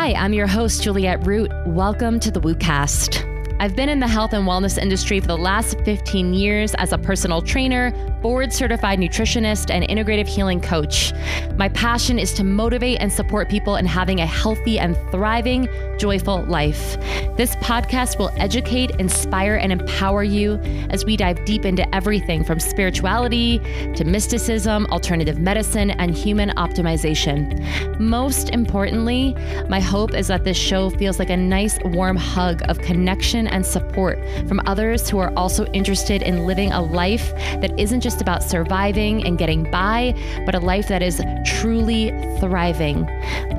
Hi, I'm your host, Juliette Root. Welcome to the WooCast. I've been in the health and wellness industry for the last 15 years as a personal trainer, board certified nutritionist, and integrative healing coach. My passion is to motivate and support people in having a healthy and thriving, joyful life. This podcast will educate, inspire, and empower you as we dive deep into everything from spirituality to mysticism, alternative medicine, and human optimization. Most importantly, my hope is that this show feels like a nice, warm hug of connection and support from others who are also interested in living a life that isn't just about surviving and getting by, but a life that is truly thriving.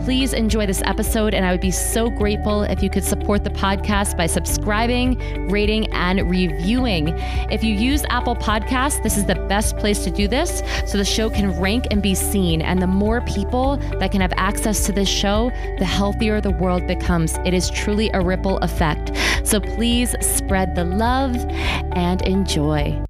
Please enjoy this episode, and I would be so grateful if you could support the podcast by subscribing, rating, and reviewing. If you use Apple Podcasts, this is the best place to do this so the show can rank and be seen. And the more people that can have access to this show, the healthier the world becomes. It is truly a ripple effect. So please spread the love and enjoy.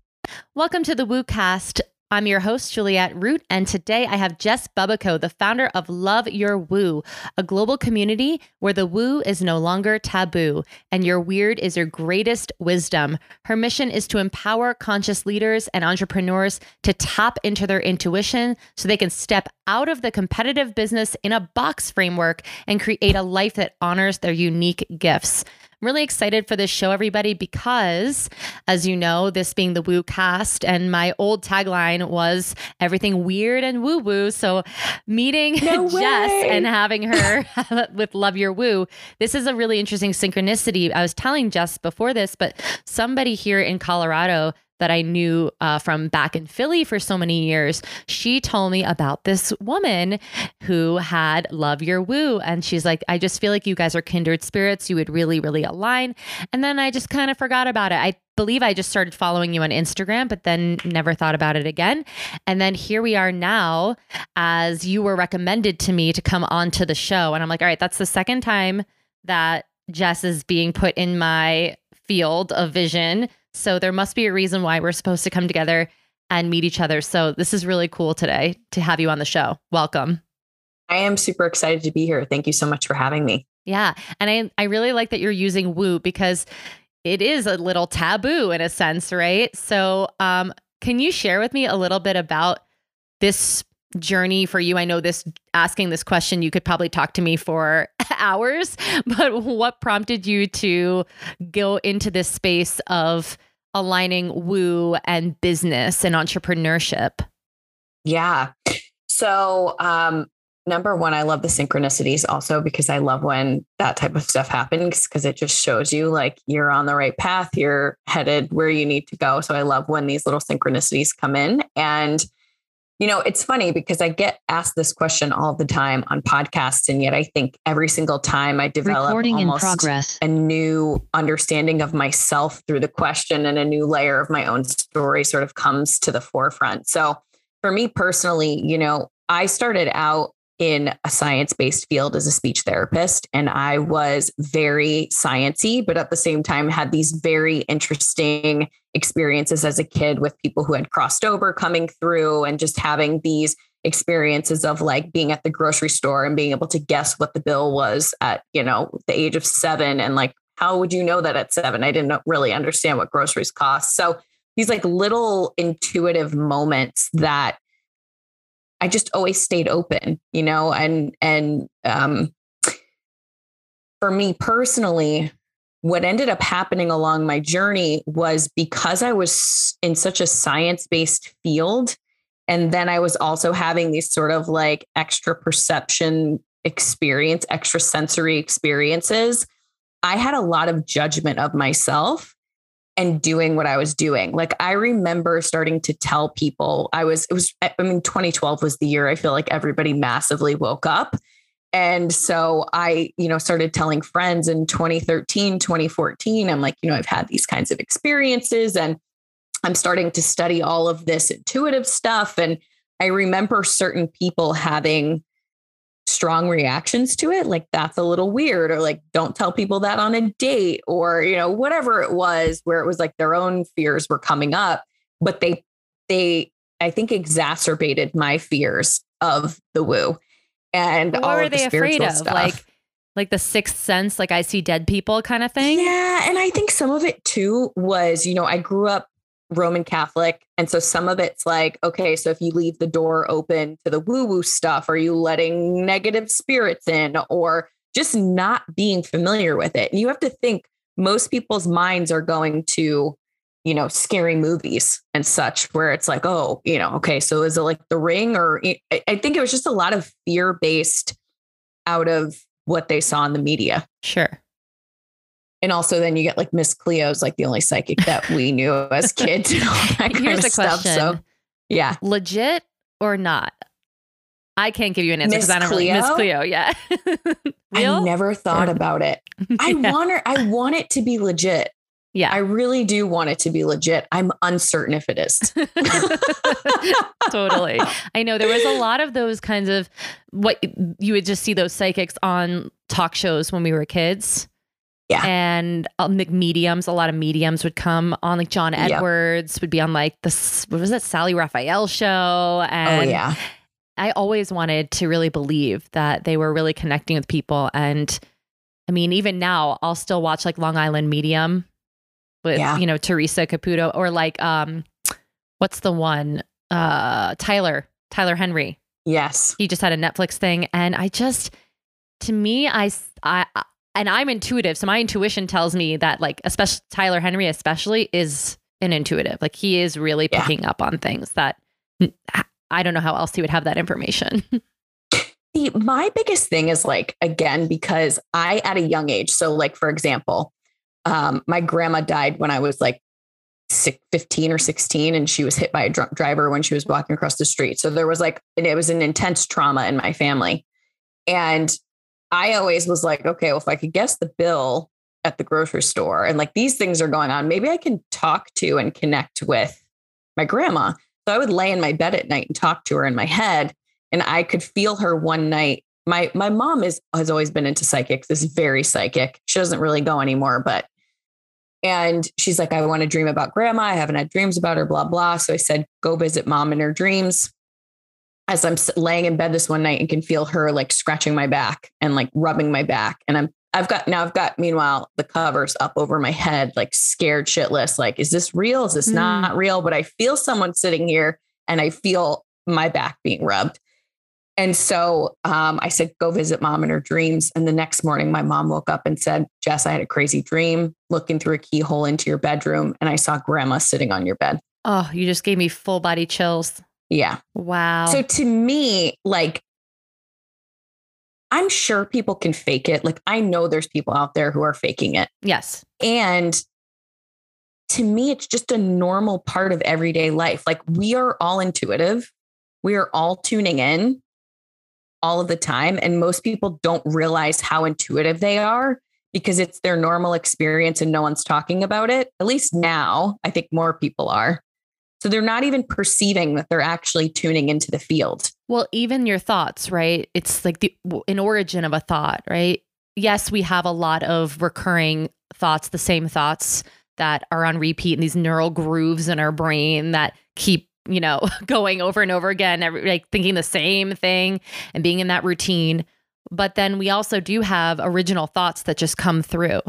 Welcome to the WooCast. I'm your host, Juliette Root, and today I have Jess Bubbico, the founder of Love Your Woo, a global community where the woo is no longer taboo and your weird is your greatest wisdom. Her mission is to empower conscious leaders and entrepreneurs to tap into their intuition so they can step out of the competitive business in a box framework and create a life that honors their unique gifts. I'm really excited for this show, everybody, because as you know, this being the Woo cast, and my old tagline was everything weird and woo woo. So meeting No Jess and having her with Love Your Woo, this is a really interesting synchronicity. I was telling Jess before this, but somebody here in Colorado that I knew uh, from back in Philly for so many years, she told me about this woman who had Love Your Woo. And she's like, I just feel like you guys are kindred spirits. You would really, really align. And then I just kind of forgot about it. I believe I just started following you on Instagram, but then never thought about it again. And then here we are now, as you were recommended to me to come onto the show. And I'm like, all right, that's the second time that Jess is being put in my field of vision. So there must be a reason why we're supposed to come together and meet each other. So this is really cool today to have you on the show. Welcome. I am super excited to be here. Thank you so much for having me. Yeah. And I, I really like that you're using woo because it is a little taboo in a sense, right? So um, can you share with me a little bit about this journey for you? I know this asking this question, you could probably talk to me for hours, but what prompted you to go into this space of aligning woo and business and entrepreneurship? Yeah. So, um, number one, I love the synchronicities also because I love when that type of stuff happens because it just shows you like you're on the right path, you're headed where you need to go. So, I love when these little synchronicities come in. And, you know, it's funny because I get asked this question all the time on podcasts. And yet I think every single time I develop Recording in almost a new understanding of myself through the question and a new layer of my own story sort of comes to the forefront. So for me personally, you know, I started out in a science-based field as a speech therapist and I was very sciency but at the same time had these very interesting experiences as a kid with people who had crossed over coming through and just having these experiences of like being at the grocery store and being able to guess what the bill was at, you know, the age of 7 and like how would you know that at 7? I didn't really understand what groceries cost. So these like little intuitive moments that I just always stayed open, you know, and and um for me personally, what ended up happening along my journey was because I was in such a science-based field and then I was also having these sort of like extra perception experience, extra sensory experiences. I had a lot of judgment of myself and doing what I was doing. Like I remember starting to tell people I was it was I mean 2012 was the year I feel like everybody massively woke up. And so I, you know, started telling friends in 2013, 2014, I'm like, you know, I've had these kinds of experiences and I'm starting to study all of this intuitive stuff and I remember certain people having strong reactions to it like that's a little weird or like don't tell people that on a date or you know whatever it was where it was like their own fears were coming up but they they i think exacerbated my fears of the woo and What all were of the they afraid spiritual of? stuff. Like like the sixth sense, like I see dead people kind of thing. Yeah. And I think some of it too was, you know, I grew up Roman Catholic. And so some of it's like, okay, so if you leave the door open to the woo woo stuff, are you letting negative spirits in or just not being familiar with it? And you have to think most people's minds are going to, you know, scary movies and such, where it's like, oh, you know, okay, so is it like the ring? Or I think it was just a lot of fear based out of what they saw in the media. Sure. And also, then you get like Miss Cleo's like the only psychic that we knew as kids and all that kind Here's of the stuff. question. So, yeah. Legit or not? I can't give you an answer because I don't really Miss Cleo? Yeah. I never thought about it. I yeah. want her, I want it to be legit. yeah. I really do want it to be legit. I'm uncertain if it is. totally. I know there was a lot of those kinds of what you would just see those psychics on talk shows when we were kids. Yeah. And um, like mediums, a lot of mediums would come on like John Yep. Edwards would be on like this, what was it, Sally Raphael show. oh, And yeah. I always wanted to really believe that they were really connecting with people. And I mean, even now, I'll still watch like Long Island Medium with, Yeah. you know, Theresa Caputo or like, um, what's the one? Uh, Tyler, Tyler Henry. Yes. He just had a Netflix thing. And I just, to me, I, I- and I'm intuitive. So my intuition tells me that like, especially Tyler Henry, especially is an intuitive. Like he is really Yeah. picking up on things that I don't know how else he would have that information. The, my biggest thing is like, again, because I, at a young age, so like, for example, um, my grandma died when I was like six, 15 or 16, and she was hit by a drunk driver when she was walking across the street. So there was like, and it was an intense trauma in my family. And I always was like, okay, well, if I could guess the bill at the grocery store and like these things are going on, maybe I can talk to and connect with my grandma. So I would lay in my bed at night and talk to her in my head. And I could feel her one night. My my mom is has always been into psychics, is very psychic. She doesn't really go anymore, but and she's like, I want to dream about grandma. I haven't had dreams about her, blah, blah. So I said, go visit mom in her dreams. As I'm laying in bed this one night and can feel her like scratching my back and like rubbing my back. And I'm, I've got, now I've got, meanwhile, the covers up over my head, like scared shitless. Like, is this real? Is this Mm. not real? But I feel someone sitting here and I feel my back being rubbed. And so um, I said, go visit mom in her dreams. And the next morning, my mom woke up and said, Jess, I had a crazy dream looking through a keyhole into your bedroom. And I saw grandma sitting on your bed. oh, you just gave me full body chills. Yeah. Wow. So to me, like, I'm sure people can fake it. Like, I know there's people out there who are faking it. yes. And to me, it's just a normal part of everyday life. Like, we are all intuitive, we are all tuning in all of the time. And most people don't realize how intuitive they are because it's their normal experience and no one's talking about it. At least now, I think more people are. So they're not even perceiving that they're actually tuning into the field. Well, even your thoughts, right? It's like the an origin of a thought, right? Yes, we have a lot of recurring thoughts, the same thoughts that are on repeat in these neural grooves in our brain that keep, you know, going over and over again, every, like thinking the same thing and being in that routine. But then we also do have original thoughts that just come through.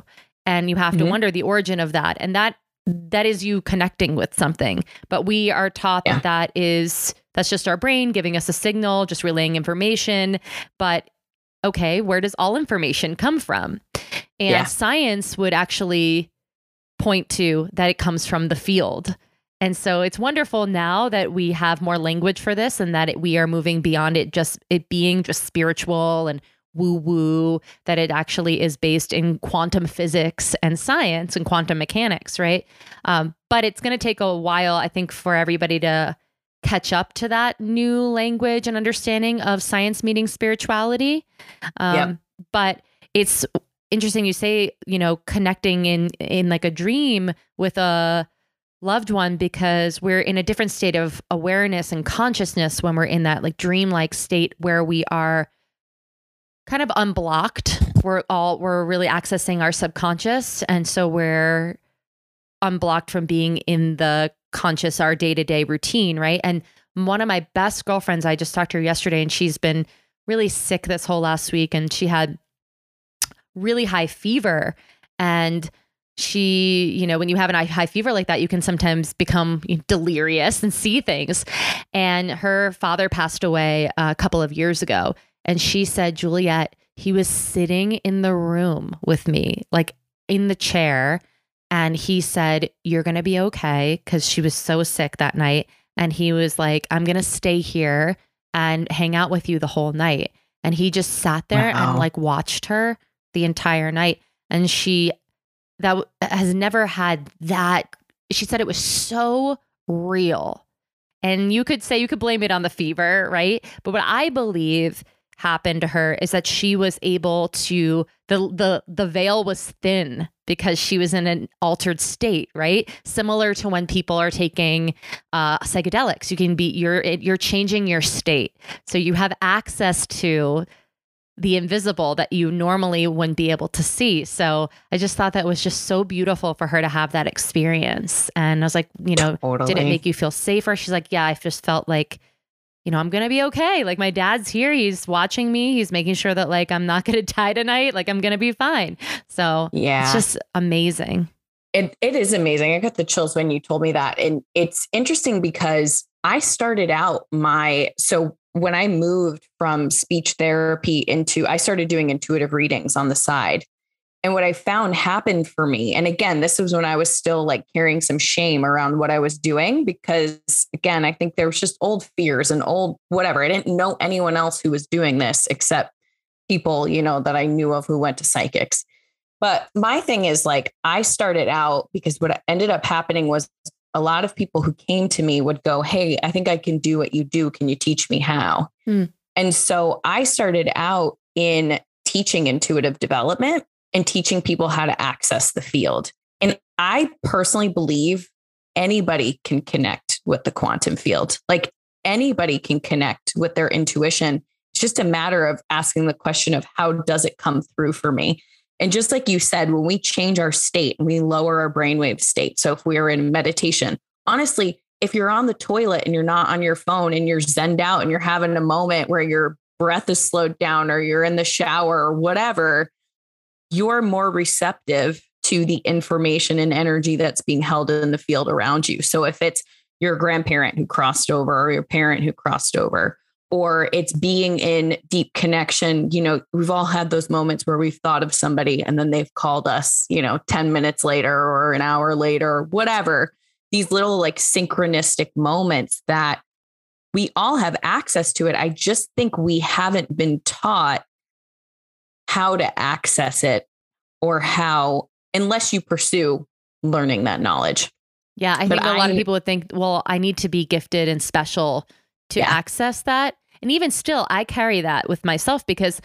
And you have to Mhm. wonder the origin of that. And that that is you connecting with something. But we are taught Yeah. that that is that's just our brain giving us a signal, just relaying information. But okay, where does all information come from? And Yeah. science would actually point to that it comes from the field. And so it's wonderful now that we have more language for this and that it, we are moving beyond it just it being just spiritual and woo woo, that it actually is based in quantum physics and science and quantum mechanics, right? Um, but it's going to take a while, I think, for everybody to catch up to that new language and understanding of science meeting spirituality. Um, Yep. But it's interesting you say, you know, connecting in in like a dream with a loved one because we're in a different state of awareness and consciousness when we're in that like dreamlike state where we are kind of unblocked. We're all we're really accessing our subconscious and so we're unblocked from being in the conscious our day-to-day routine, right? And one of my best girlfriends, I just talked to her yesterday and she's been really sick this whole last week and she had really high fever. And she, you know, when you have a high fever like that, you can sometimes become delirious and see things. And her father passed away a couple of years ago. And she said, Juliette, he was sitting in the room with me, like in the chair. And he said, You're going to be okay. Cause she was so sick that night. And he was like, I'm going to stay here and hang out with you the whole night. And he just sat there wow. and like watched her the entire night. And she that has never had that. She said it was so real. And you could say you could blame it on the fever, right? But what I believe happened to her is that she was able to the the the veil was thin because she was in an altered state, right? Similar to when people are taking uh, psychedelics, you can be you're you're changing your state, so you have access to the invisible that you normally wouldn't be able to see. So I just thought that was just so beautiful for her to have that experience. And I was like, you know, totally. did it make you feel safer? She's like, yeah, I just felt like, you know, I'm going to be okay. Like my dad's here. He's watching me. He's making sure that like I'm not going to die tonight. Like I'm going to be fine. So yeah, it's just amazing. It, it is amazing. I got the chills when you told me that. And it's interesting because I started out my, so when I moved from speech therapy into, I started doing intuitive readings on the side. And what I found happened for me, and again, this was when I was still like carrying some shame around what I was doing, because again, I think there was just old fears and old whatever. I didn't know anyone else who was doing this except people, you know, that I knew of who went to psychics. But my thing is like, I started out because what ended up happening was a lot of people who came to me would go, Hey, I think I can do what you do. Can you teach me how? Hmm. And so I started out in teaching intuitive development and teaching people how to access the field. And I personally believe anybody can connect with the quantum field. Like anybody can connect with their intuition. It's just a matter of asking the question of how does it come through for me? And just like you said, when we change our state we lower our brainwave state. So if we're in meditation, honestly, if you're on the toilet and you're not on your phone and you're zenned out and you're having a moment where your breath is slowed down or you're in the shower or whatever, you're more receptive to the information and energy that's being held in the field around you. So if it's your grandparent who crossed over or your parent who crossed over, or it's being in deep connection. You know, we've all had those moments where we've thought of somebody and then they've called us, you know, 10 minutes later or an hour later, or whatever. These little like synchronistic moments that we all have access to it. I just think we haven't been taught how to access it or how, unless you pursue learning that knowledge. Yeah, I but think a lot of people would think, well, I need to be gifted and special to yeah. access that and even still i carry that with myself because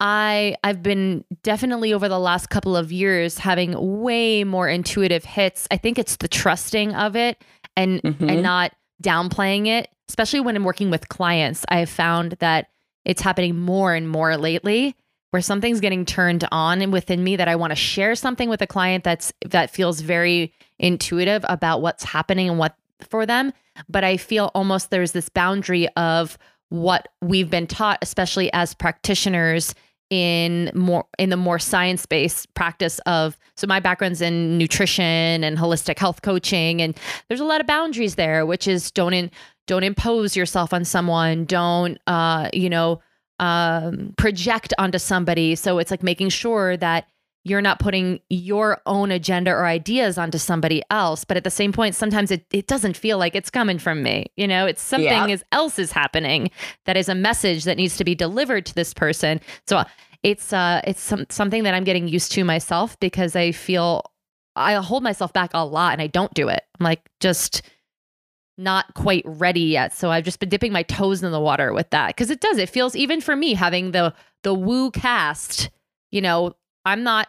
i i've been definitely over the last couple of years having way more intuitive hits i think it's the trusting of it and mm-hmm. and not downplaying it especially when i'm working with clients i have found that it's happening more and more lately where something's getting turned on within me that I want to share something with a client that's that feels very intuitive about what's happening and what for them. But I feel almost there's this boundary of what we've been taught, especially as practitioners in more in the more science-based practice of so my background's in nutrition and holistic health coaching and there's a lot of boundaries there which is don't in, don't impose yourself on someone don't uh you know um project onto somebody so it's like making sure that you're not putting your own agenda or ideas onto somebody else. But at the same point, sometimes it, it doesn't feel like it's coming from me. You know, it's something yeah. is, else is happening that is a message that needs to be delivered to this person. So uh, it's uh it's some, something that I'm getting used to myself because I feel I hold myself back a lot and I don't do it. I'm like just not quite ready yet. So I've just been dipping my toes in the water with that because it does. It feels even for me having the the woo cast, you know, I'm not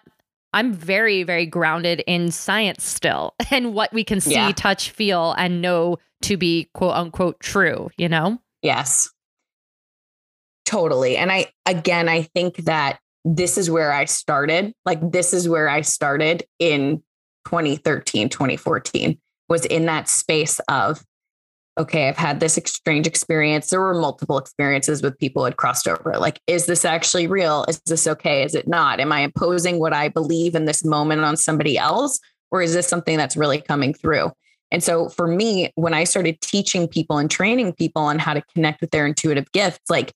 I'm very, very grounded in science still and what we can see, yeah. touch, feel, and know to be quote unquote true, you know? Yes. Totally. And I, again, I think that this is where I started. Like, this is where I started in 2013, 2014, was in that space of okay, I've had this strange experience. There were multiple experiences with people who had crossed over. Like, is this actually real? Is this okay? Is it not? Am I imposing what I believe in this moment on somebody else? Or is this something that's really coming through? And so for me, when I started teaching people and training people on how to connect with their intuitive gifts, like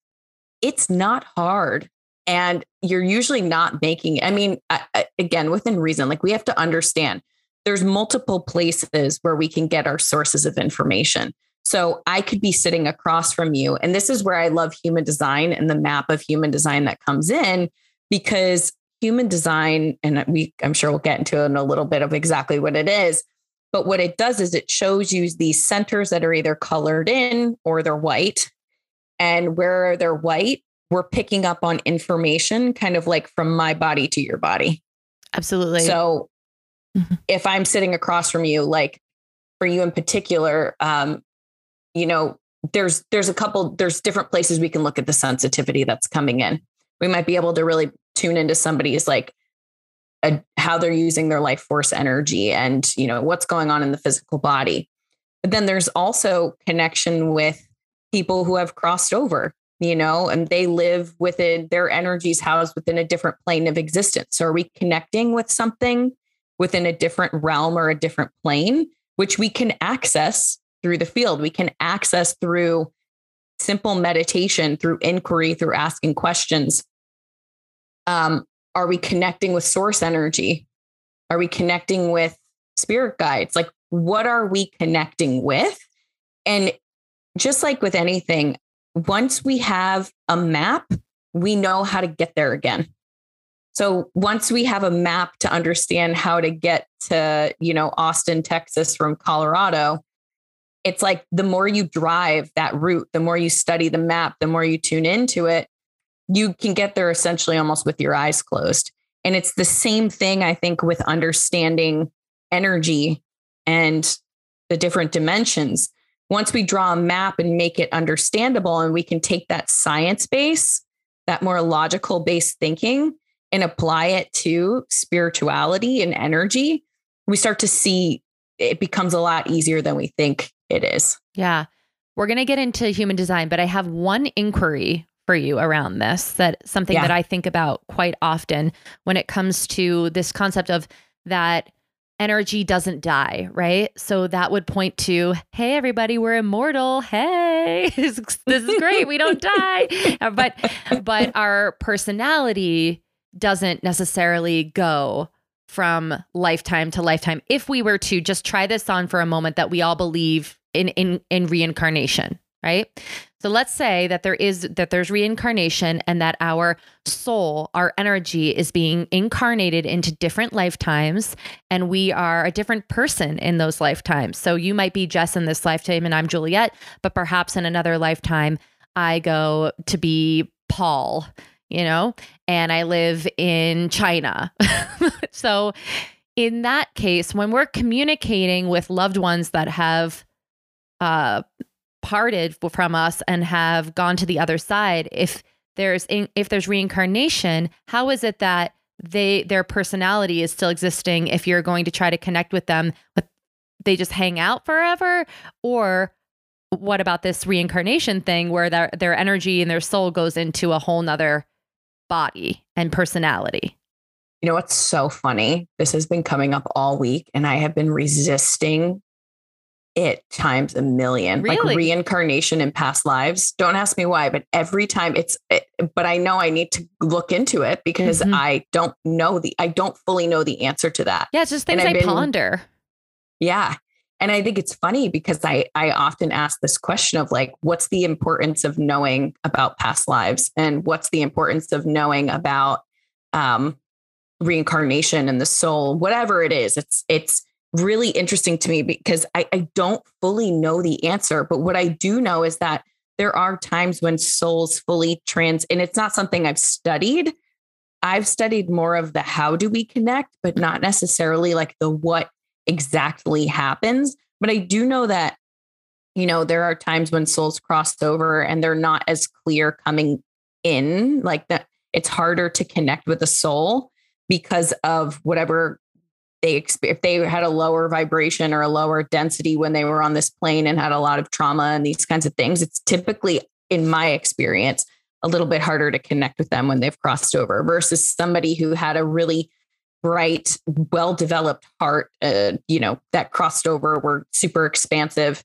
it's not hard. And you're usually not making, I mean, I, again, within reason, like we have to understand there's multiple places where we can get our sources of information. So I could be sitting across from you. And this is where I love human design and the map of human design that comes in because human design, and we I'm sure we'll get into in a little bit of exactly what it is. But what it does is it shows you these centers that are either colored in or they're white. And where they're white, we're picking up on information kind of like from my body to your body. Absolutely. So mm-hmm. if I'm sitting across from you, like for you in particular, um, you know, there's there's a couple there's different places we can look at the sensitivity that's coming in. We might be able to really tune into somebody's like a, how they're using their life force energy and you know what's going on in the physical body. But then there's also connection with people who have crossed over, you know, and they live within their energies housed within a different plane of existence. So are we connecting with something within a different realm or a different plane, which we can access through the field. We can access through simple meditation, through inquiry, through asking questions. Um, are we connecting with source energy? Are we connecting with spirit guides? Like, what are we connecting with? And just like with anything, once we have a map, we know how to get there again. So once we have a map to understand how to get to, you know, Austin, Texas from Colorado, it's like the more you drive that route, the more you study the map, the more you tune into it, you can get there essentially almost with your eyes closed. And it's the same thing, I think, with understanding energy and the different dimensions. Once we draw a map and make it understandable, and we can take that science base, that more logical based thinking, and apply it to spirituality and energy, we start to see it becomes a lot easier than we think it is. Yeah. We're going to get into human design, but I have one inquiry for you around this that something yeah. that I think about quite often when it comes to this concept of that energy doesn't die, right? So that would point to, hey, everybody, we're immortal. Hey, this is great. We don't die. But but our personality doesn't necessarily go from lifetime to lifetime if we were to just try this on for a moment that we all believe in in in reincarnation right? So let's say that there is that there's reincarnation and that our soul our energy is being incarnated into different lifetimes and we are a different person in those lifetimes. So you might be Jess in this lifetime and I'm Juliette but perhaps in another lifetime I go to be Paul you know, and I live in China. so, in that case, when we're communicating with loved ones that have uh, parted from us and have gone to the other side, if there's in, if there's reincarnation, how is it that they their personality is still existing if you're going to try to connect with them but they just hang out forever or what about this reincarnation thing where their their energy and their soul goes into a whole nother body and personality. You know what's so funny? This has been coming up all week, and I have been resisting it times a million. Really? Like reincarnation in past lives. Don't ask me why, but every time it's, it, but I know I need to look into it because mm-hmm. I don't know the, I don't fully know the answer to that. Yeah, it's just things I been, ponder. Yeah. And I think it's funny because I I often ask this question of like, what's the importance of knowing about past lives, and what's the importance of knowing about um, reincarnation and the soul, whatever it is. It's it's really interesting to me because I, I don't fully know the answer, but what I do know is that there are times when souls fully trans, and it's not something I've studied. I've studied more of the how do we connect, but not necessarily like the what exactly happens. But I do know that, you know, there are times when souls cross over and they're not as clear coming in, like that it's harder to connect with the soul because of whatever they if they had a lower vibration or a lower density when they were on this plane and had a lot of trauma and these kinds of things, it's typically, in my experience, a little bit harder to connect with them when they've crossed over versus somebody who had a really bright, well developed heart, uh, you know, that crossed over, were super expansive.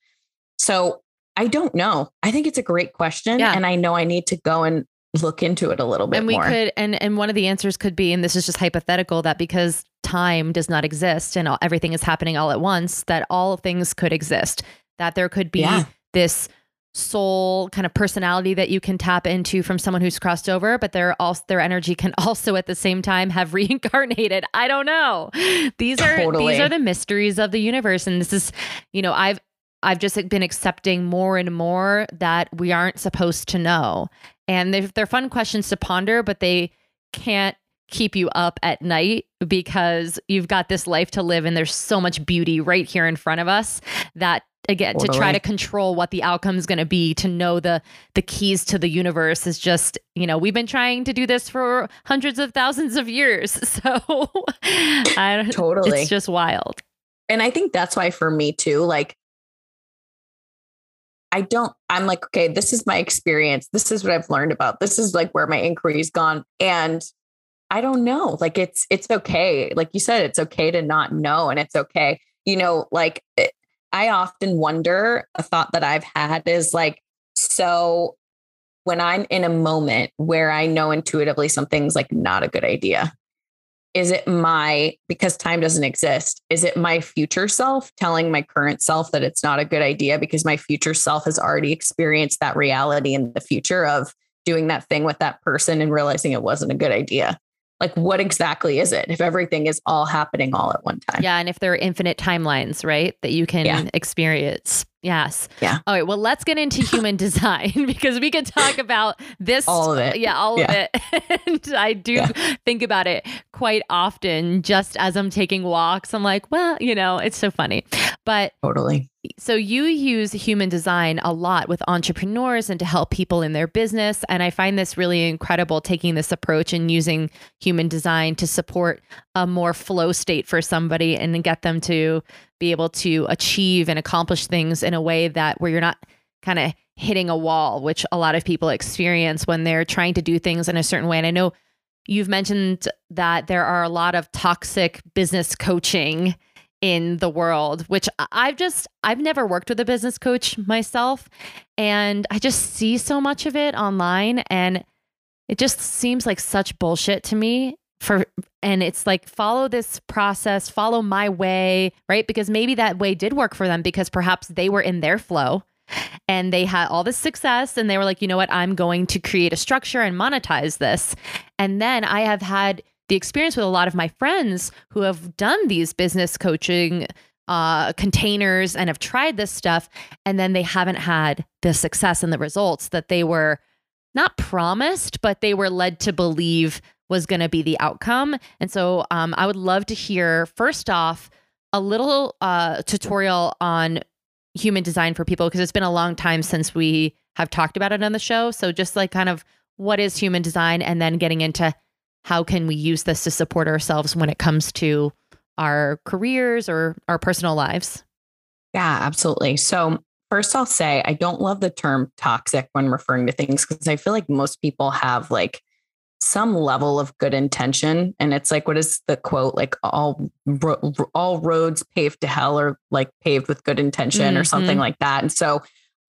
So I don't know. I think it's a great question. Yeah. And I know I need to go and look into it a little bit more. and we more. could and and one of the answers could be and this is just hypothetical that because time does not exist and all, everything is happening all at once that all things could exist that there could be yeah. this soul kind of personality that you can tap into from someone who's crossed over but their also their energy can also at the same time have reincarnated. I don't know. These are these are the mysteries of the universe. And this is you know i've i've just been accepting more and more that we aren't supposed to know. And they're, they're fun questions to ponder but they can't keep you up at night because you've got this life to live and there's so much beauty right here in front of us that again totally. to try to control what the outcome is going to be to know the the keys to the universe is just you know we've been trying to do this for hundreds of thousands of years so I, don't totally it's just wild and i think that's why for me too like I don't, I'm like, okay, this is my experience. This is what I've learned about. This is like where my inquiry's gone. And I don't know. Like it's it's okay. Like you said, it's okay to not know, and it's okay. You know, like it, eh, I often wonder. A thought that I've had is like, so when I'm in a moment where I know intuitively something's like not a good idea, is it my because time doesn't exist? Is it my future self telling my current self that it's not a good idea because my future self has already experienced that reality in the future of doing that thing with that person and realizing it wasn't a good idea? Like what exactly is it if everything is all happening all at one time? Yeah and if there are infinite timelines right that you can yeah. experience. Yes. Yeah. All right well let's get into human design because we could talk about this all of it. Yeah all yeah. of it. And i do yeah. think about it quite often just as i'm taking walks. I'm like well you know it's so funny. But totally so you use human design a lot with entrepreneurs and to help people in their business. And i find this really incredible taking this approach and using human design to support a more flow state for somebody and get them to be able to achieve and accomplish things in a way that where you're not kind of hitting a wall which a lot of people experience when they're trying to do things in a certain way. And i know you've mentioned that there are a lot of toxic business coaching in the world, which I've just, I've never worked with a business coach myself. And I just see so much of it online. And it just seems like such bullshit to me. For, and it's like, follow this process, follow my way, right? Because maybe that way did work for them because perhaps they were in their flow and they had all this success and they were like, you know what, I'm going to create a structure and monetize this. And then I have had the experience with a lot of my friends who have done these business coaching uh, containers and have tried this stuff, and then they haven't had the success and the results that they were not promised, but they were led to believe was going to be the outcome. And so um, I would love to hear, first off, a little uh, tutorial on human design for people because it's been a long time since we have talked about it on the show. So just like kind of what is human design and then getting into how can we use this to support ourselves when it comes to our careers or our personal lives? Yeah, absolutely. So, first, I'll say I don't love the term toxic when referring to things because I feel like most people have like some level of good intention and it's like what is the quote like all all roads paved to hell are like paved with good intention mm-hmm. or something like that and so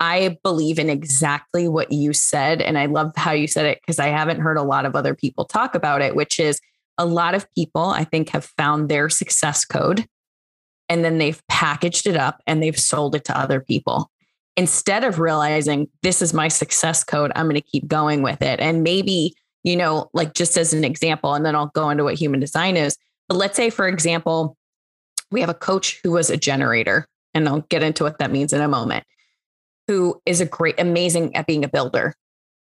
I believe in exactly what you said. And I love how you said it because I haven't heard a lot of other people talk about it, which is a lot of people, I think, have found their success code and then they've packaged it up and they've sold it to other people. Instead of realizing this is my success code, I'm going to keep going with it. And maybe, you know, like just as an example, and then I'll go into what human design is. But let's say, for example, we have a coach who was a generator, and I'll get into what that means in a moment who is a great, amazing at being a builder.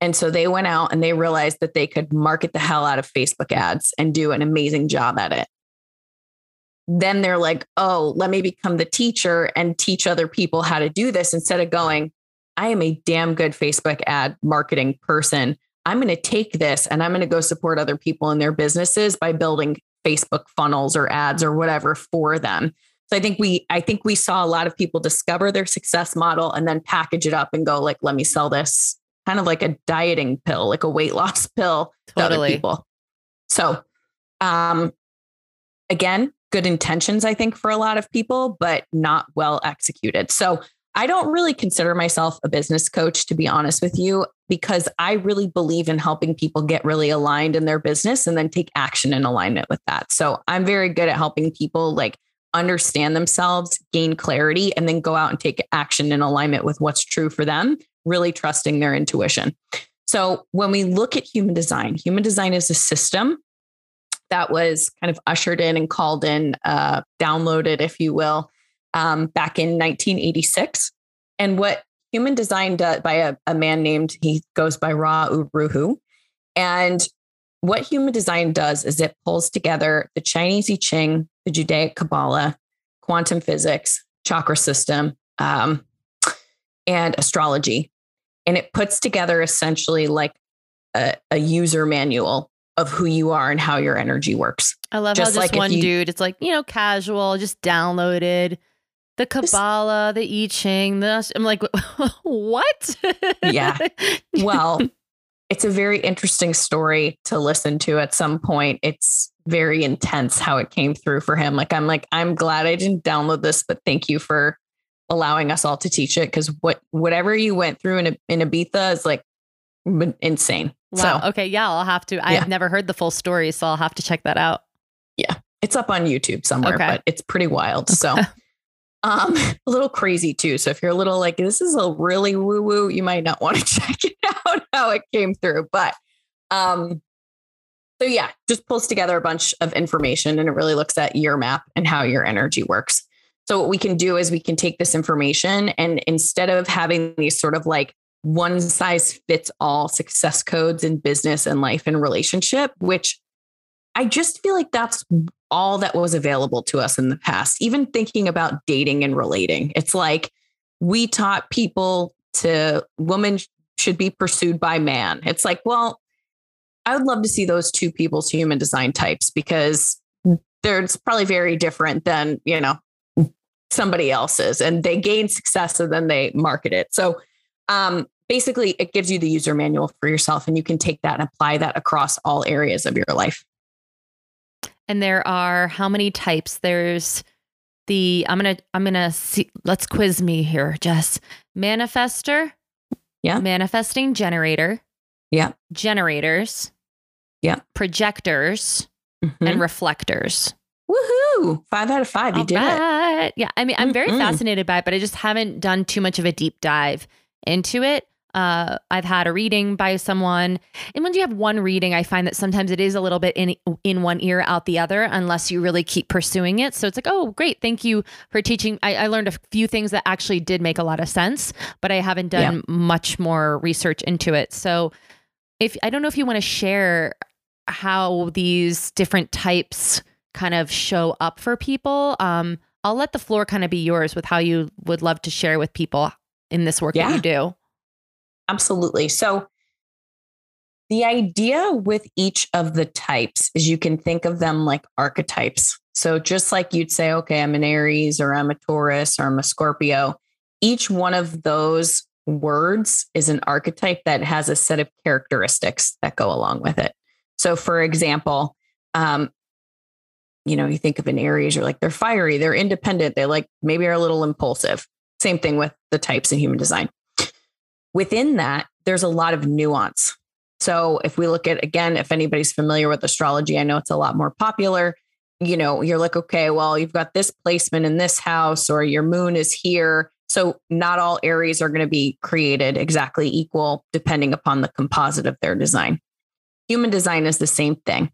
And so they went out and they realized that they could market the hell out of Facebook ads and do an amazing job at it. Then they're like, oh, let me become the teacher and teach other people how to do this instead of going, I am a damn good Facebook ad marketing person. I'm going to take this and I'm going to go support other people in their businesses by building Facebook funnels or ads or whatever for them. So I think we I think we saw a lot of people discover their success model and then package it up and go like, let me sell this kind of like a dieting pill, like a weight loss pill totally. to other people. So um again, good intentions, I think, for a lot of people, but not well executed. So I don't really consider myself a business coach, to be honest with you, because I really believe in helping people get really aligned in their business and then take action in alignment with that. So I'm very good at helping people like understand themselves, gain clarity, and then go out and take action in alignment with what's true for them, really trusting their intuition. So when we look at human design, human design is a system that was kind of ushered in and called in, uh, downloaded, if you will, um, back in 1986. And what human design does by a, a man named, he goes by Ra Uru Hu. And what human design does is it pulls together the Chinese I Ching, the Judaic Kabbalah, quantum physics, chakra system, um, and astrology. And it puts together essentially like a, a, user manual of who you are and how your energy works. I love just how just like one you, dude, it's like, you know, casual, just downloaded the Kabbalah, the I Ching, the I'm like, what? yeah. Well, it's a very interesting story to listen to at some point. It's very intense how it came through for him. Like I'm like, I'm glad I didn't download this, but thank you for allowing us all to teach it. Cause what whatever you went through in, in Ibiza is like insane. Wow. So, okay. Yeah, I'll have to. I've yeah. never heard the full story, so I'll have to check that out. Yeah. It's up on YouTube somewhere, okay. but it's pretty wild. So um, a little crazy too. So if you're a little like, this is a really woo woo, you might not want to check it out how it came through. But um, so yeah, just pulls together a bunch of information and it really looks at your map and how your energy works. So what we can do is we can take this information and instead of having these sort of like one size fits all success codes in business and life and relationship, which I just feel like that's all that was available to us in the past. Even thinking about dating and relating, it's like we taught people to woman should be pursued by man. It's like, well, I would love to see those two people's human design types because they're probably very different than, you know, somebody else's and they gain success and then they market it. So um, basically it gives you the user manual for yourself and you can take that and apply that across all areas of your life. And there are how many types? There's the I'm to I'm to see let's quiz me here, Jess. Manifester? Yeah. Manifesting generator? Yeah. Generators? Yeah. Projectors mm-hmm. and reflectors. Woohoo! Five out of five. You All did right. it. Yeah. I mean, I'm very mm fascinated by it, but I just haven't done too much of a deep dive into it. Uh, I've had a reading by someone, and when you have one reading, I find that sometimes it is a little bit in in one ear, out the other, unless you really keep pursuing it. So it's like, oh, great, thank you for teaching. I, I learned a few things that actually did make a lot of sense, but I haven't done yeah. much more research into it. So, if I don't know if you want to share how these different types kind of show up for people, um, I'll let the floor kind of be yours with how you would love to share with people in this work yeah. that you do. Absolutely. So, the idea with each of the types is you can think of them like archetypes. So, just like you'd say, okay, I'm an Aries or I'm a Taurus or I'm a Scorpio, each one of those words is an archetype that has a set of characteristics that go along with it. So, for example, um, you know, you think of an Aries, you're like, they're fiery, they're independent, they like maybe are a little impulsive. Same thing with the types in human design. Within that, there's a lot of nuance. So if we look at, again, if anybody's familiar with astrology, I know it's a lot more popular. You know, you're like, okay, well, you've got this placement in this house, or your moon is here. So not all Aries are going to be created exactly equal, depending upon the composite of their design. Human design is the same thing.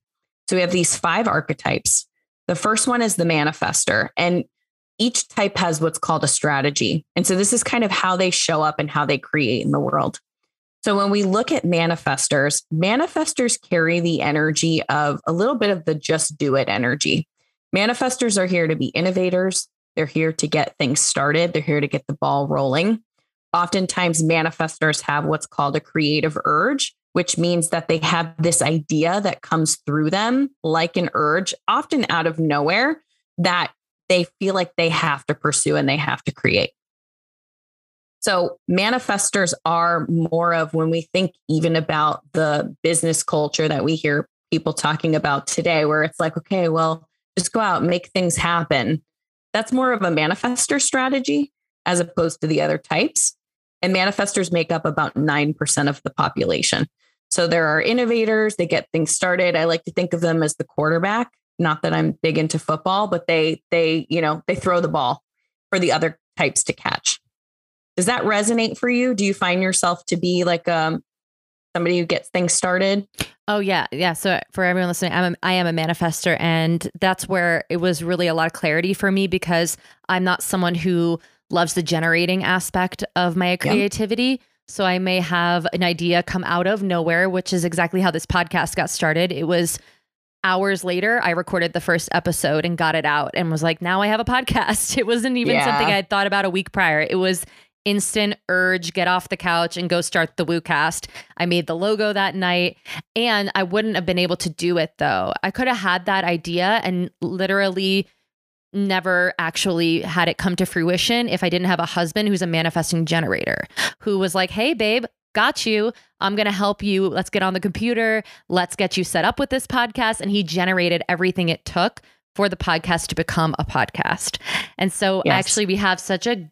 So we have these five archetypes. The first one is the manifester. And each type has what's called a strategy. And so this is kind of how they show up and how they create in the world. So when we look at manifestors, manifestors carry the energy of a little bit of the just do it energy. Manifestors are here to be innovators. They're here to get things started. They're here to get the ball rolling. Oftentimes, manifestors have what's called a creative urge which means that they have this idea that comes through them like an urge, often out of nowhere, that they feel like they have to pursue and they have to create. So, manifestors are more of when we think even about the business culture that we hear people talking about today, where it's like, okay, well, just go out and make things happen. That's more of a manifestor strategy as opposed to the other types. And manifestors make up about 9% of the population. So there are innovators, they get things started. I like to think of them as the quarterback. Not that I'm big into football, but they they, you know, they throw the ball for the other types to catch. Does that resonate for you? Do you find yourself to be like um somebody who gets things started? Oh yeah, yeah. So for everyone listening, I'm a, I am a manifestor, and that's where it was really a lot of clarity for me because I'm not someone who loves the generating aspect of my creativity. Yeah. So I may have an idea come out of nowhere, which is exactly how this podcast got started. It was hours later, I recorded the first episode and got it out and was like, now I have a podcast. It wasn't even yeah. something I had thought about a week prior. It was instant urge, get off the couch and go start the WooCast. I made the logo that night and I wouldn't have been able to do it though. I could have had that idea and literally never actually had it come to fruition if I didn't have a husband who's a manifesting generator who was like, hey, babe, got you. I'm going to help you. Let's get on the computer. Let's get you set up with this podcast. And he generated everything it took for the podcast to become a podcast. And so yes. actually, we have such a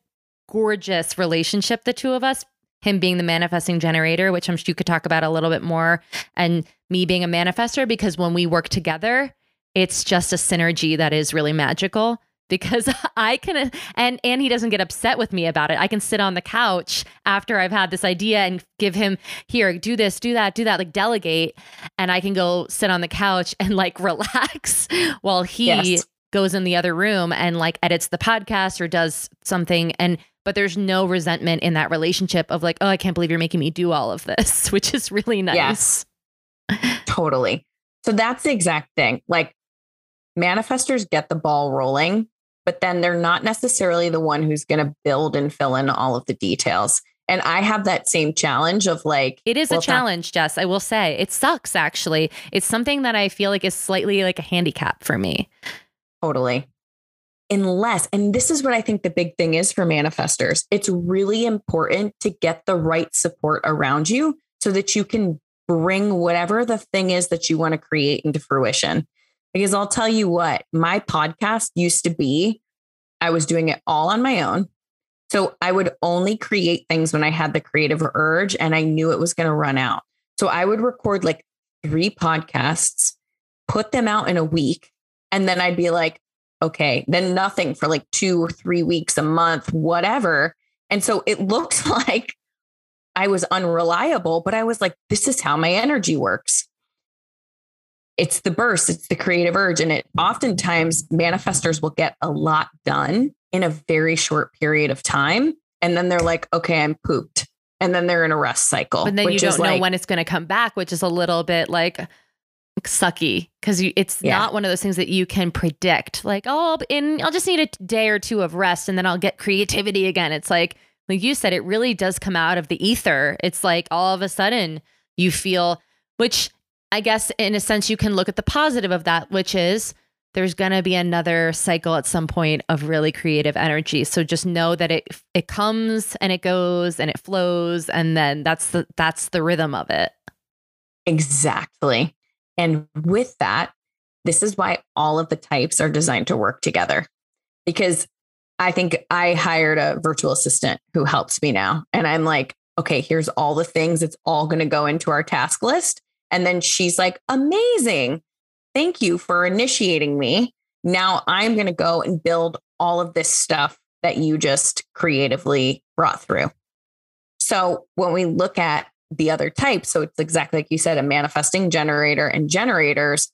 gorgeous relationship, the two of us. Him being the manifesting generator, which I'm sure you could talk about a little bit more, and me being a manifestor, because when we work together, it's just a synergy that is really magical because I can uh, and and he doesn't get upset with me about it. I can sit on the couch after I've had this idea and give him here, do this, do that, do that, like delegate and I can go sit on the couch and like relax while he yes. goes in the other room and like edits the podcast or does something and but there's no resentment in that relationship of like, oh, I can't believe you're making me do all of this, which is really nice. Yes. totally. So that's the exact thing. Like manifestors get the ball rolling, but then they're not necessarily the one who's going to build and fill in all of the details. And I have that same challenge of like It is well, a challenge, Jess. I will say. It sucks actually. It's something that I feel like is slightly like a handicap for me. Totally. Unless, and this is what I think the big thing is for manifestors, it's really important to get the right support around you so that you can bring whatever the thing is that you want to create into fruition. Because I'll tell you what, my podcast used to be, I was doing it all on my own. So I would only create things when I had the creative urge and I knew it was going to run out. So I would record like three podcasts, put them out in a week, and then I'd be like, okay, then nothing for like two or three weeks, a month, whatever. And so it looks like I was unreliable, but I was like, this is how my energy works it's the burst, it's the creative urge. And it oftentimes manifestors will get a lot done in a very short period of time. And then they're like, okay, I'm pooped. And then they're in a rest cycle. And then you don't know like, when it's going to come back, which is a little bit like sucky because it's yeah. not one of those things that you can predict. Like, oh, in I'll just need a day or two of rest and then I'll get creativity again. It's like, like you said, it really does come out of the ether. It's like all of a sudden you feel, which I guess in a sense, you can look at the positive of that, which is there's going to be another cycle at some point of really creative energy. So just know that it it comes and it goes and it flows and then that's the that's the rhythm of it. Exactly. And with that, this is why all of the types are designed to work together. Because I think I hired a virtual assistant who helps me now and I'm like, okay, here's all the things it's all going to go into our task list and then she's like, amazing. Thank you for initiating me. Now I'm going to go and build all of this stuff that you just creatively brought through. So when we look at the other types, so it's exactly like you said, a manifesting generator and generators,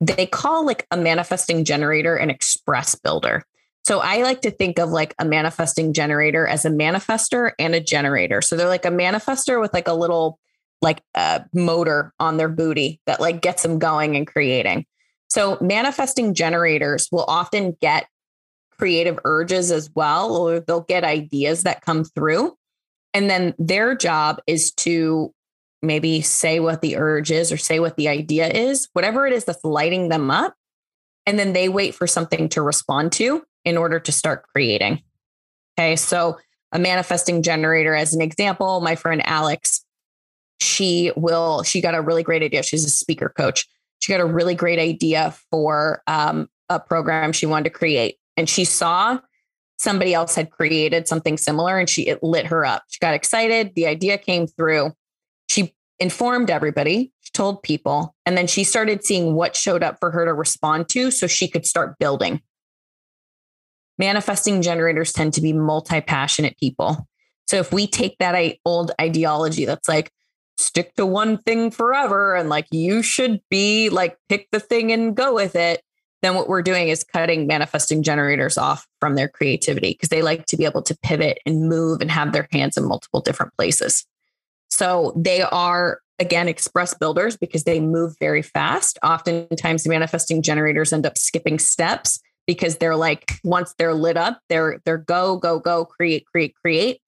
they call like a manifesting generator an express builder. So I like to think of like a manifesting generator as a manifestor and a generator. So they're like a manifestor with like a little like a motor on their booty that like gets them going and creating. So manifesting generators will often get creative urges as well, or they'll get ideas that come through. And then their job is to maybe say what the urge is or say what the idea is, whatever it is that's lighting them up. And then they wait for something to respond to in order to start creating. Okay. So, a manifesting generator, as an example, my friend Alex, she will, she got a really great idea. She's a speaker coach. She got a really great idea for um, a program she wanted to create. And she saw somebody else had created something similar and she it lit her up. She got excited. The idea came through. She informed everybody, she told people, and then she started seeing what showed up for her to respond to so she could start building. Manifesting generators tend to be multi passionate people. So if we take that old ideology that's like, stick to one thing forever and like you should be like pick the thing and go with it then what we're doing is cutting manifesting generators off from their creativity because they like to be able to pivot and move and have their hands in multiple different places. So they are again express builders because they move very fast. Oftentimes manifesting generators end up skipping steps because they're like once they're lit up, they're they're go go go create create create.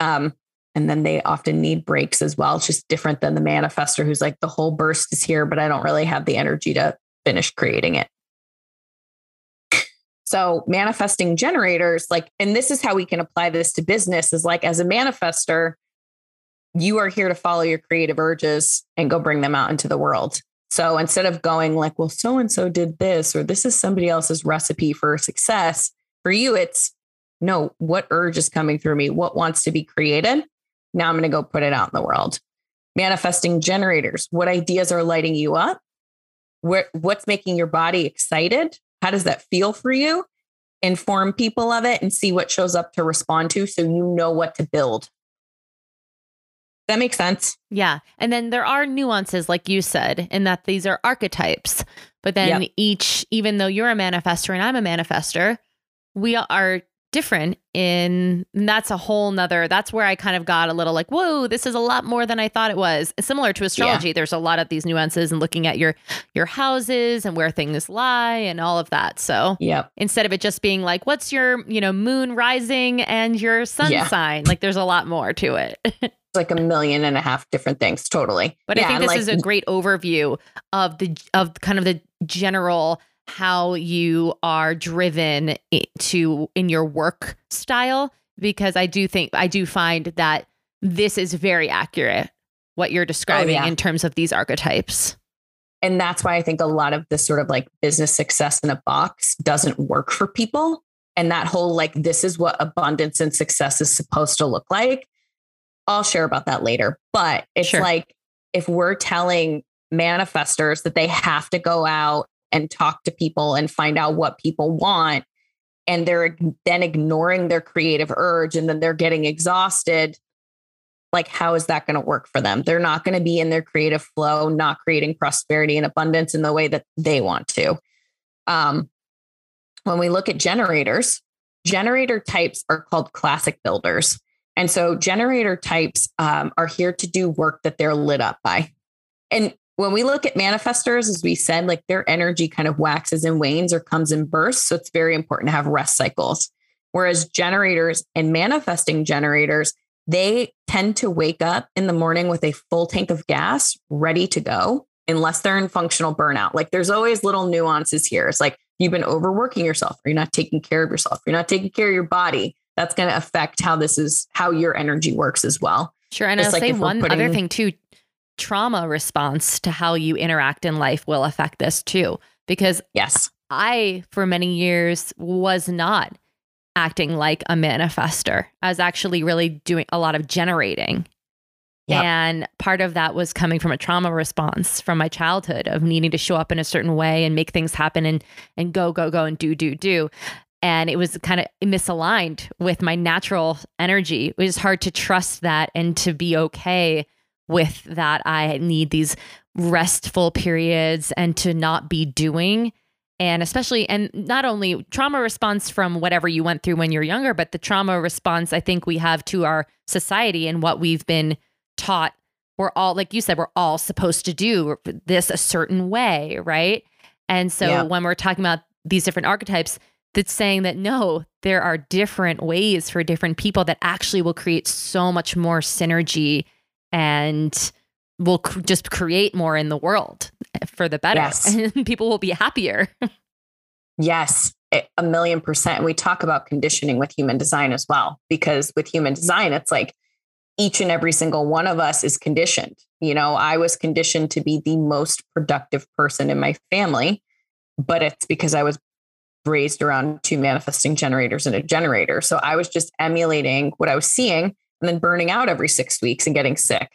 Um, and then they often need breaks as well. It's just different than the manifestor who's like the whole burst is here, but I don't really have the energy to finish creating it. So manifesting generators, like, and this is how we can apply this to business is like as a manifestor, you are here to follow your creative urges and go bring them out into the world. So instead of going like, well, so and so did this, or this is somebody else's recipe for success, for you, it's no, what urge is coming through me? What wants to be created? Now I'm going to go put it out in the world. Manifesting generators, what ideas are lighting you up? Where, what's making your body excited? How does that feel for you? Inform people of it and see what shows up to respond to so you know what to build. That makes sense. Yeah. And then there are nuances, like you said, in that these are archetypes. But then yep. each, even though you're a manifestor and I'm a manifestor, we are different in that's a whole nother that's where i kind of got a little like whoa this is a lot more than i thought it was. Similar to astrology. Yeah. there's a lot of these nuances and looking at your your houses and where things lie and all of that. So yeah instead of it just being like what's your you know moon rising and your sun yeah. sign? Like there's a lot more to it. Like a million and a half different things totally. But yeah, i think this like, is a great overview of the of kind of the general how you are driven to in your work style because I do think I do find that this is very accurate what you're oh, describing oh, yeah. in terms of these archetypes. And that's why I think a lot of this sort of like business success in a box doesn't work for people. And that whole like, this is what abundance and success is supposed to look like. I'll share about that later. But it's sure. like if we're telling manifestors that they have to go out and talk to people and find out what people want. And they're then ignoring their creative urge and then they're getting exhausted. Like how is that going to work for them? They're not going to be in their creative flow not creating prosperity and abundance in the way that they want to. Um, when we look at generators generator types are called classic builders. And so generator types um, are here to do work that they're lit up by. And when we look at manifestors, as we said, like their energy kind of waxes and wanes or comes in bursts. So it's very important to have rest cycles. Whereas generators and manifesting generators, they tend to wake up in the morning with a full tank of gas ready to go, unless they're in functional burnout. Like there's always little nuances here. It's like you've been overworking yourself, or you're not taking care of yourself, you're not taking care of your body. That's going to affect how this is, how your energy works as well. Sure. And I'll like say one putting, other thing too trauma response to how you interact in life will affect this too. Because yes, I, for many years, was not acting like a manifestor. I was actually really doing a lot of generating. Yep. And part of that was coming from a trauma response from my childhood of needing to show up in a certain way and make things happen and and go go go and do do do. And it was kind of misaligned with my natural energy. It was hard to trust that and to be okay with that I need these restful periods and to not be doing. And especially and not only trauma response from whatever you went through when you're younger but the trauma response I think we have to our society and what we've been taught. We're all like you said we're all supposed to do this a certain way right? And so yeah. when we're talking about these different archetypes that's saying that no there are different ways for different people that actually will create so much more synergy and we'll just create more in the world for the better Yes. and people will be happier. Yes, a a million percent. And we talk about conditioning with human design as well, because with human design, it's like each and every single one of us is conditioned. You know, I was conditioned to be the most productive person in my family, but it's because I was raised around two manifesting generators and a generator. So I was just emulating what I was seeing and then burning out every six weeks and getting sick.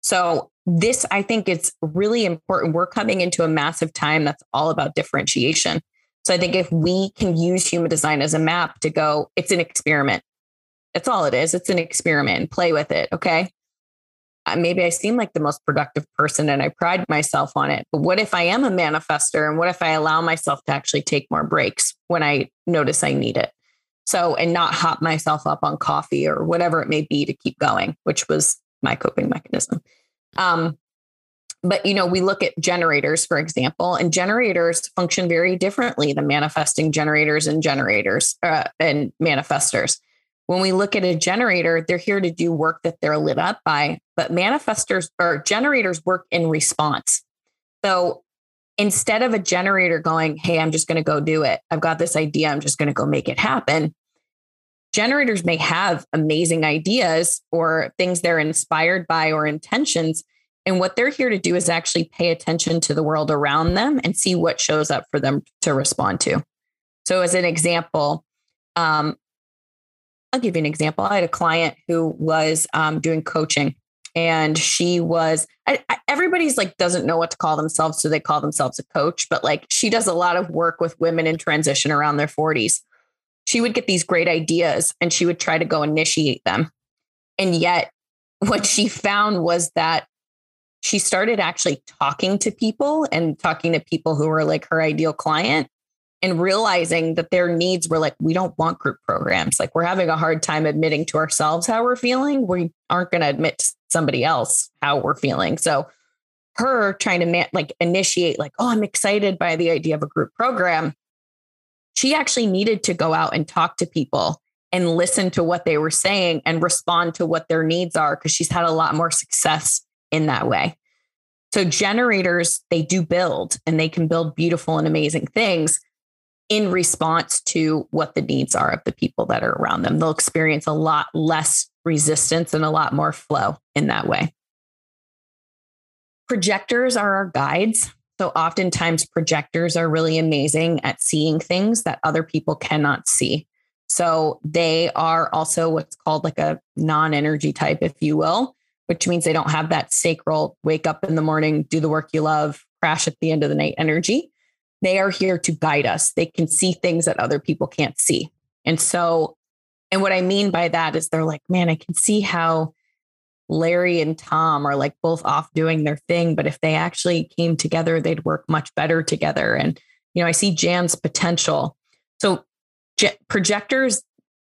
So this, I think it's really important. We're coming into a massive time that's all about differentiation. So I think if we can use human design as a map to go, it's an experiment. That's all it is. It's an experiment. Play with it. Okay. Maybe I seem like the most productive person and I pride myself on it. But what if I am a manifestor? And what if I allow myself to actually take more breaks when I notice I need it? So, and not hop myself up on coffee or whatever it may be to keep going, which was my coping mechanism. Um, but you know we look at generators for example and generators function very differently than manifesting generators and generators uh, and manifestors when we look at a generator they're here to do work that they're lit up by but manifestors or generators work in response so instead of a generator going hey i'm just going to go do it i've got this idea i'm just going to go make it happen generators may have amazing ideas or things they're inspired by or intentions and what they're here to do is actually pay attention to the world around them and see what shows up for them to respond to. So, as an example, um, I'll give you an example. I had a client who was um, doing coaching, and she was. I, I, everybody's like doesn't know what to call themselves, so they call themselves a coach. But like she does a lot of work with women in transition around their forties. She would get these great ideas, and she would try to go initiate them, and yet what she found was that she started actually talking to people and talking to people who were like her ideal client and realizing that their needs were like, we don't want group programs. Like, we're having a hard time admitting to ourselves how we're feeling. We aren't going to admit to somebody else how we're feeling. So, her trying to like initiate, like, oh, I'm excited by the idea of a group program. She actually needed to go out and talk to people and listen to what they were saying and respond to what their needs are because she's had a lot more success in that way. So generators, they do build and they can build beautiful and amazing things in response to what the needs are of the people that are around them. They'll experience a lot less resistance and a lot more flow in that way. Projectors are our guides. So oftentimes projectors are really amazing at seeing things that other people cannot see. So they are also what's called like a non-energy type, if you will which means they don't have that sacral wake up in the morning, do the work you love, crash at the end of the night energy. They are here to guide us. They can see things that other people can't see. And so, and what I mean by that is they're like, man, I can see how Larry and Tom are like both off doing their thing, but if they actually came together, they'd work much better together. And, you know, I see Jan's potential. So, projectors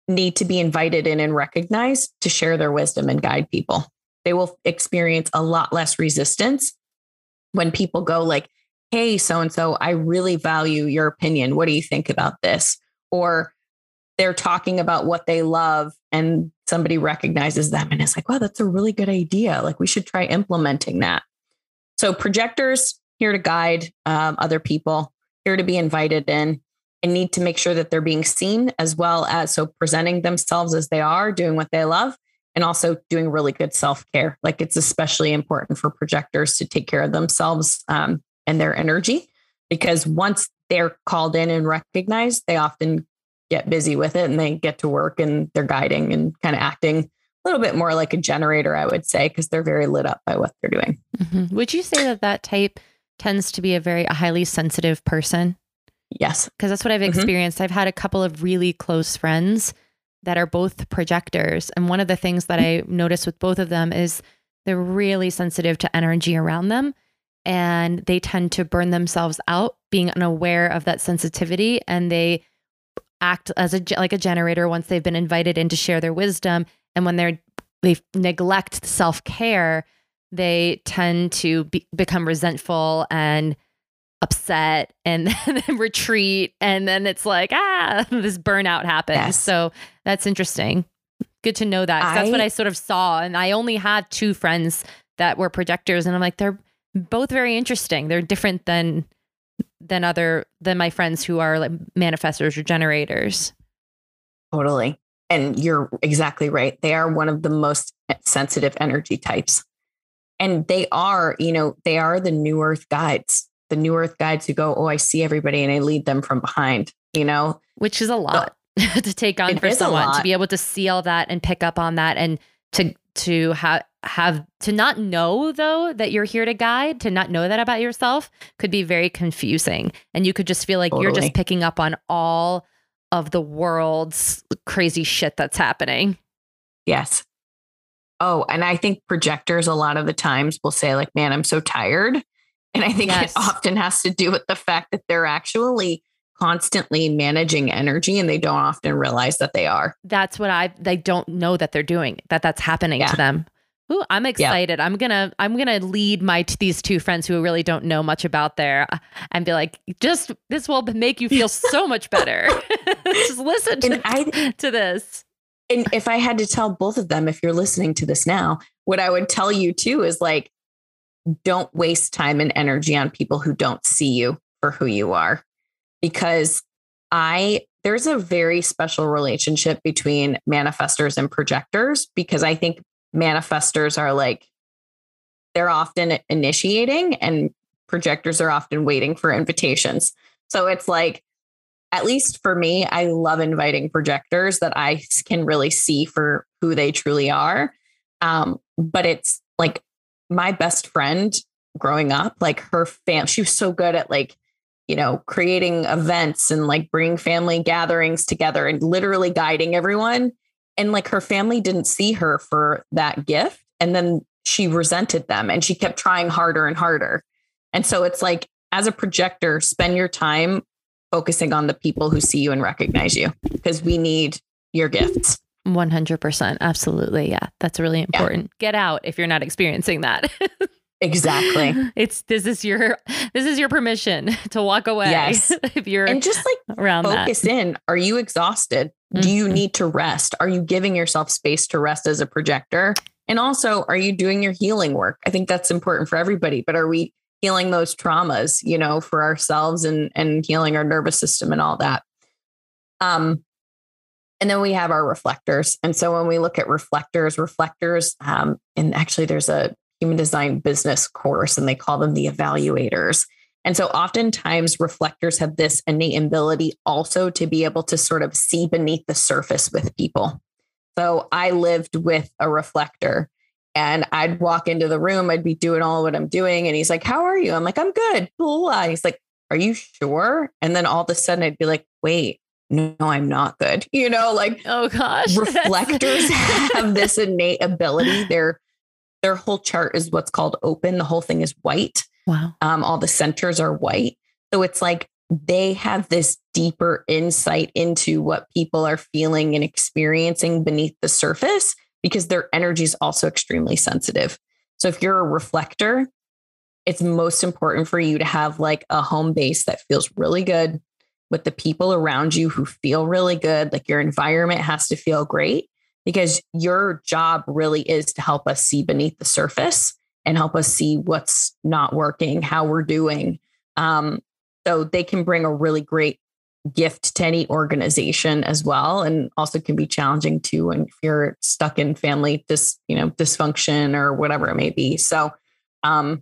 need to be invited in and recognized to share their wisdom and guide people they will experience a lot less resistance when people go like hey so and so i really value your opinion. What do you think about this? Or they're talking about what they love and somebody recognizes them and it's like wow that's a really good idea. Like we should try implementing that. So projectors here to guide um, other people here to be invited in and need to make sure that they're being seen as well as so presenting themselves as they are doing what they love and also doing really good self care. Like it's especially important for projectors to take care of themselves um, and their energy because once they're called in and recognized, they often get busy with it and they get to work and they're guiding and kind of acting a little bit more like a generator, I would say, because they're very lit up by what they're doing. Mm-hmm. Would you say that that type tends to be a very a highly sensitive person? Yes. Because that's what I've Mm-hmm. experienced. I've had a couple of really close friends that are both projectors. And one of the things that I noticed with both of them is they're really sensitive to energy around them and they tend to burn themselves out being unaware of that sensitivity and they act as a like a generator once they've been invited in to share their wisdom. And when they're they neglect self-care they tend to be, become resentful and upset and then retreat. And then it's like ah this burnout happens. Yes. so that's interesting. Good to know that 'cause that's what I- i sort of saw. And i only had two friends that were projectors, and I'm like, they're both very interesting. They're different than than other than my friends who are like manifestors or generators. Totally. And you're exactly right. They are one of the most sensitive energy types. And they are, you know, they are the new earth guides, the new earth guides who go, Oh, I see everybody and I lead them from behind, you know, which is a lot to take on for someone to be able to see all that and pick up on that and to, to have, have to not know though that you're here to guide to not know that about yourself could be very confusing and you could just feel like totally. you're just picking up on all of the world's crazy shit that's happening. Yes. Oh, and I think projectors a lot of the times will say, like, man, I'm so tired. And I think yes. it often has to do with the fact that they're actually constantly managing energy and they don't often realize that they are. That's what I they don't know that they're doing, that that's happening yeah. to them. Ooh, I'm excited. I'm gonna I'm gonna lead my these two friends who really don't know much about there uh, and be like, just this will make you feel so much better. just listen to, I, to this. And if I had to tell both of them, if you're listening to this now, what I would tell you too is like, don't waste time and energy on people who don't see you for who you are, because I there's a very special relationship between manifestors and projectors because I think manifestors are like they're often initiating and projectors are often waiting for invitations. So it's like, at least for me, I love inviting projectors that I can really see for who they truly are. Um, but it's like my best friend growing up, like her fam, she was so good at like, you know, creating events and like bringing family gatherings together and literally guiding everyone and like her family didn't see her for that gift and then she resented them and she kept trying harder and harder. And so it's like as a projector spend your time focusing on the people who see you and recognize you because we need your gifts. 100% absolutely. Yeah. That's really important. Yeah. get out if you're not experiencing that Exactly. It's this is your this is your permission to walk away. Yes. if you're and just like around focus that. in. Are you exhausted? Mm-hmm. Do you mm-hmm. need to rest? Are you giving yourself space to rest as a projector? And also, are you doing your healing work? I think that's important for everybody. But are we healing those traumas, you know, for ourselves and and healing our nervous system and all that? Um, and then we have our reflectors. And so when we look at reflectors, reflectors, um, and actually there's a human design business course and they call them the evaluators. And so oftentimes reflectors have this innate ability also to be able to sort of see beneath the surface with people. So I lived with a reflector and I'd walk into the room, I'd be doing all what I'm doing. And he's like, How are you? I'm like, I'm good. Blah, blah. He's like, Are you sure? And then all of a sudden I'd be like, Wait, no, I'm not good. You know, like, oh gosh, reflectors have this innate ability. They're their whole chart is what's called open. The whole thing is white. Wow. Um, all the centers are white. So it's like they have this deeper insight into what people are feeling and experiencing beneath the surface because their energy is also extremely sensitive. So if you're a reflector, it's most important for you to have like a home base that feels really good with the people around you who feel really good. Like your environment has to feel great because your job really is to help us see beneath the surface and help us see what's not working, how we're doing. Um, so they can bring a really great gift to any organization as well, and also can be challenging too when if you're stuck in family dis, you know, dysfunction or whatever it may be. So um,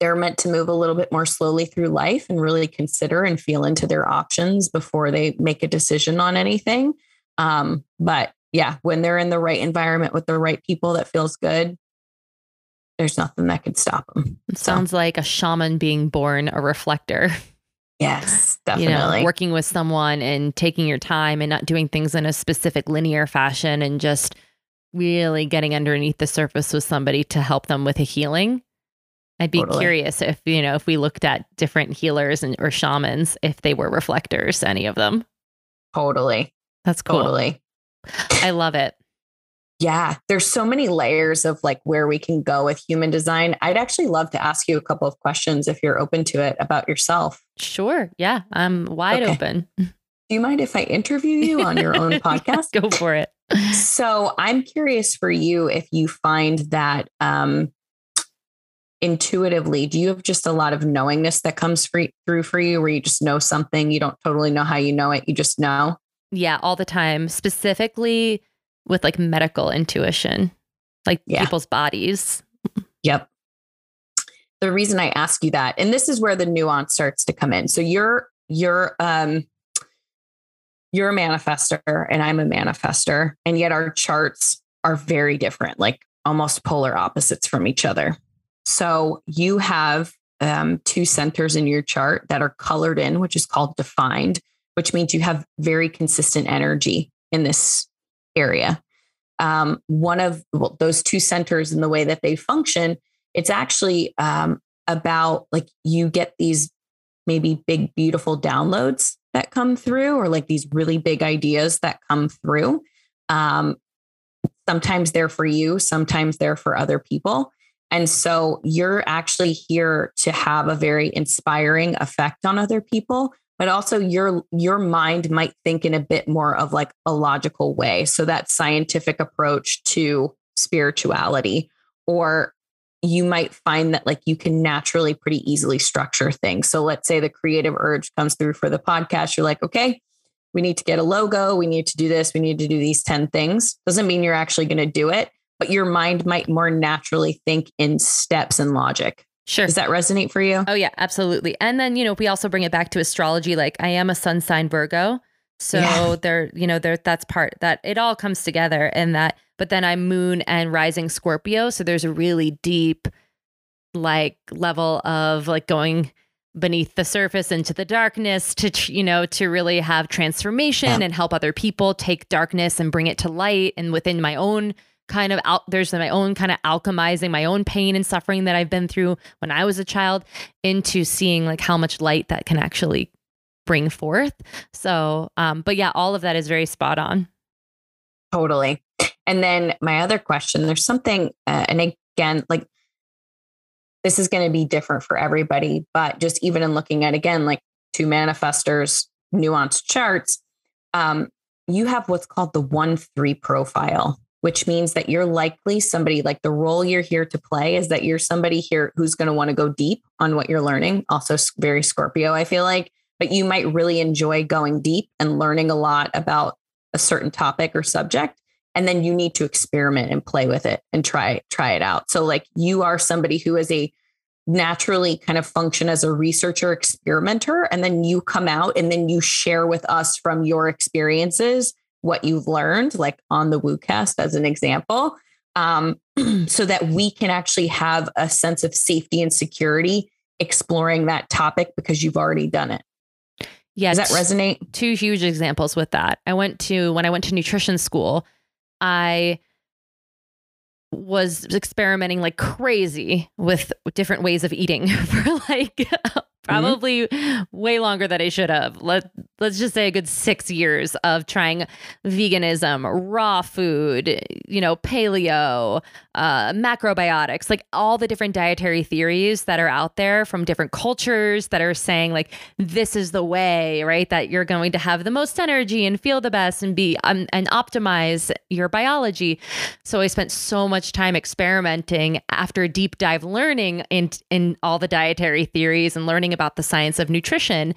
they're meant to move a little bit more slowly through life and really consider and feel into their options before they make a decision on anything. Um, but yeah, when they're in the right environment with the right people that feels good, there's nothing that could stop them. It so. sounds like a shaman being born a reflector. Yes, definitely. You know, working with someone and taking your time and not doing things in a specific linear fashion and just really getting underneath the surface with somebody to help them with a healing. I'd be totally. curious if, you know, if we looked at different healers and or shamans, if they were reflectors, any of them. Totally. That's cool. Totally. I love it. Yeah, there's so many layers of like where we can go with human design. I'd actually love to ask you a couple of questions if you're open to it about yourself. Sure. Yeah, I'm wide okay. open. Do you mind if I interview you on your own podcast? Go for it. So I'm curious for you if you find that um, intuitively, do you have just a lot of knowingness that comes free, through for you where you just know something, you don't totally know how you know it, you just know? Yeah, all the time, specifically with like medical intuition, like yeah. people's bodies. Yep. The reason I ask you that, and this is where the nuance starts to come in. So you're you're um you're a manifestor and I'm a manifestor, and yet our charts are very different, like almost polar opposites from each other. So you have um, two centers in your chart that are colored in, which is called defined, which means you have very consistent energy in this area. Um, one of well, those two centers and the way that they function, it's actually um, about like you get these maybe big, beautiful downloads that come through, or like these really big ideas that come through. Um, sometimes they're for you, sometimes they're for other people. And so you're actually here to have a very inspiring effect on other people, but also your your mind might think in a bit more of like a logical way. So that scientific approach to spirituality or you might find that like you can naturally pretty easily structure things. So let's say the creative urge comes through for the podcast. You're like, okay, we need to get a logo. We need to do this. We need to do these 10 things. Doesn't mean you're actually going to do it, but your mind might more naturally think in steps and logic. Sure. Does that resonate for you? Oh, yeah, absolutely. And then, you know, we also bring it back to astrology. Like I am a sun sign Virgo. So yeah. there, you know, there that's part that it all comes together and that, but then I'm moon and rising Scorpio. So there's a really deep, like, level of like going beneath the surface into the darkness to you know to really have transformation yeah. and help other people take darkness and bring it to light and within my own kind of out there's my own kind of alchemizing my own pain and suffering that I've been through when I was a child into seeing like how much light that can actually bring forth. So um but yeah all of that is very spot on. Totally. And then my other question there's something uh, and again like this is going to be different for everybody. But just even in looking at, again, like two manifestors, nuanced charts, um, you have what's called the 1 3 profile, which means that you're likely somebody like the role you're here to play is that you're somebody here who's going to want to go deep on what you're learning. Also, very Scorpio, I feel like, but you might really enjoy going deep and learning a lot about a certain topic or subject and then you need to experiment and play with it and try try it out so like you are somebody who is a naturally kind of function as a researcher experimenter and then you come out and then you share with us from your experiences what you've learned like on the woocast as an example um, so that we can actually have a sense of safety and security exploring that topic because you've already done it yeah does that resonate two huge examples with that i went to when i went to nutrition school I was experimenting like crazy with different ways of eating for like. Probably mm-hmm. way longer than I should have. Let let's just say a good six years of trying veganism, raw food, you know, paleo, uh, macrobiotics, like all the different dietary theories that are out there from different cultures that are saying like this is the way, right? That you're going to have the most energy and feel the best and be um, and optimize your biology. So I spent so much time experimenting after a deep dive learning in in all the dietary theories and learning learning about the science of nutrition.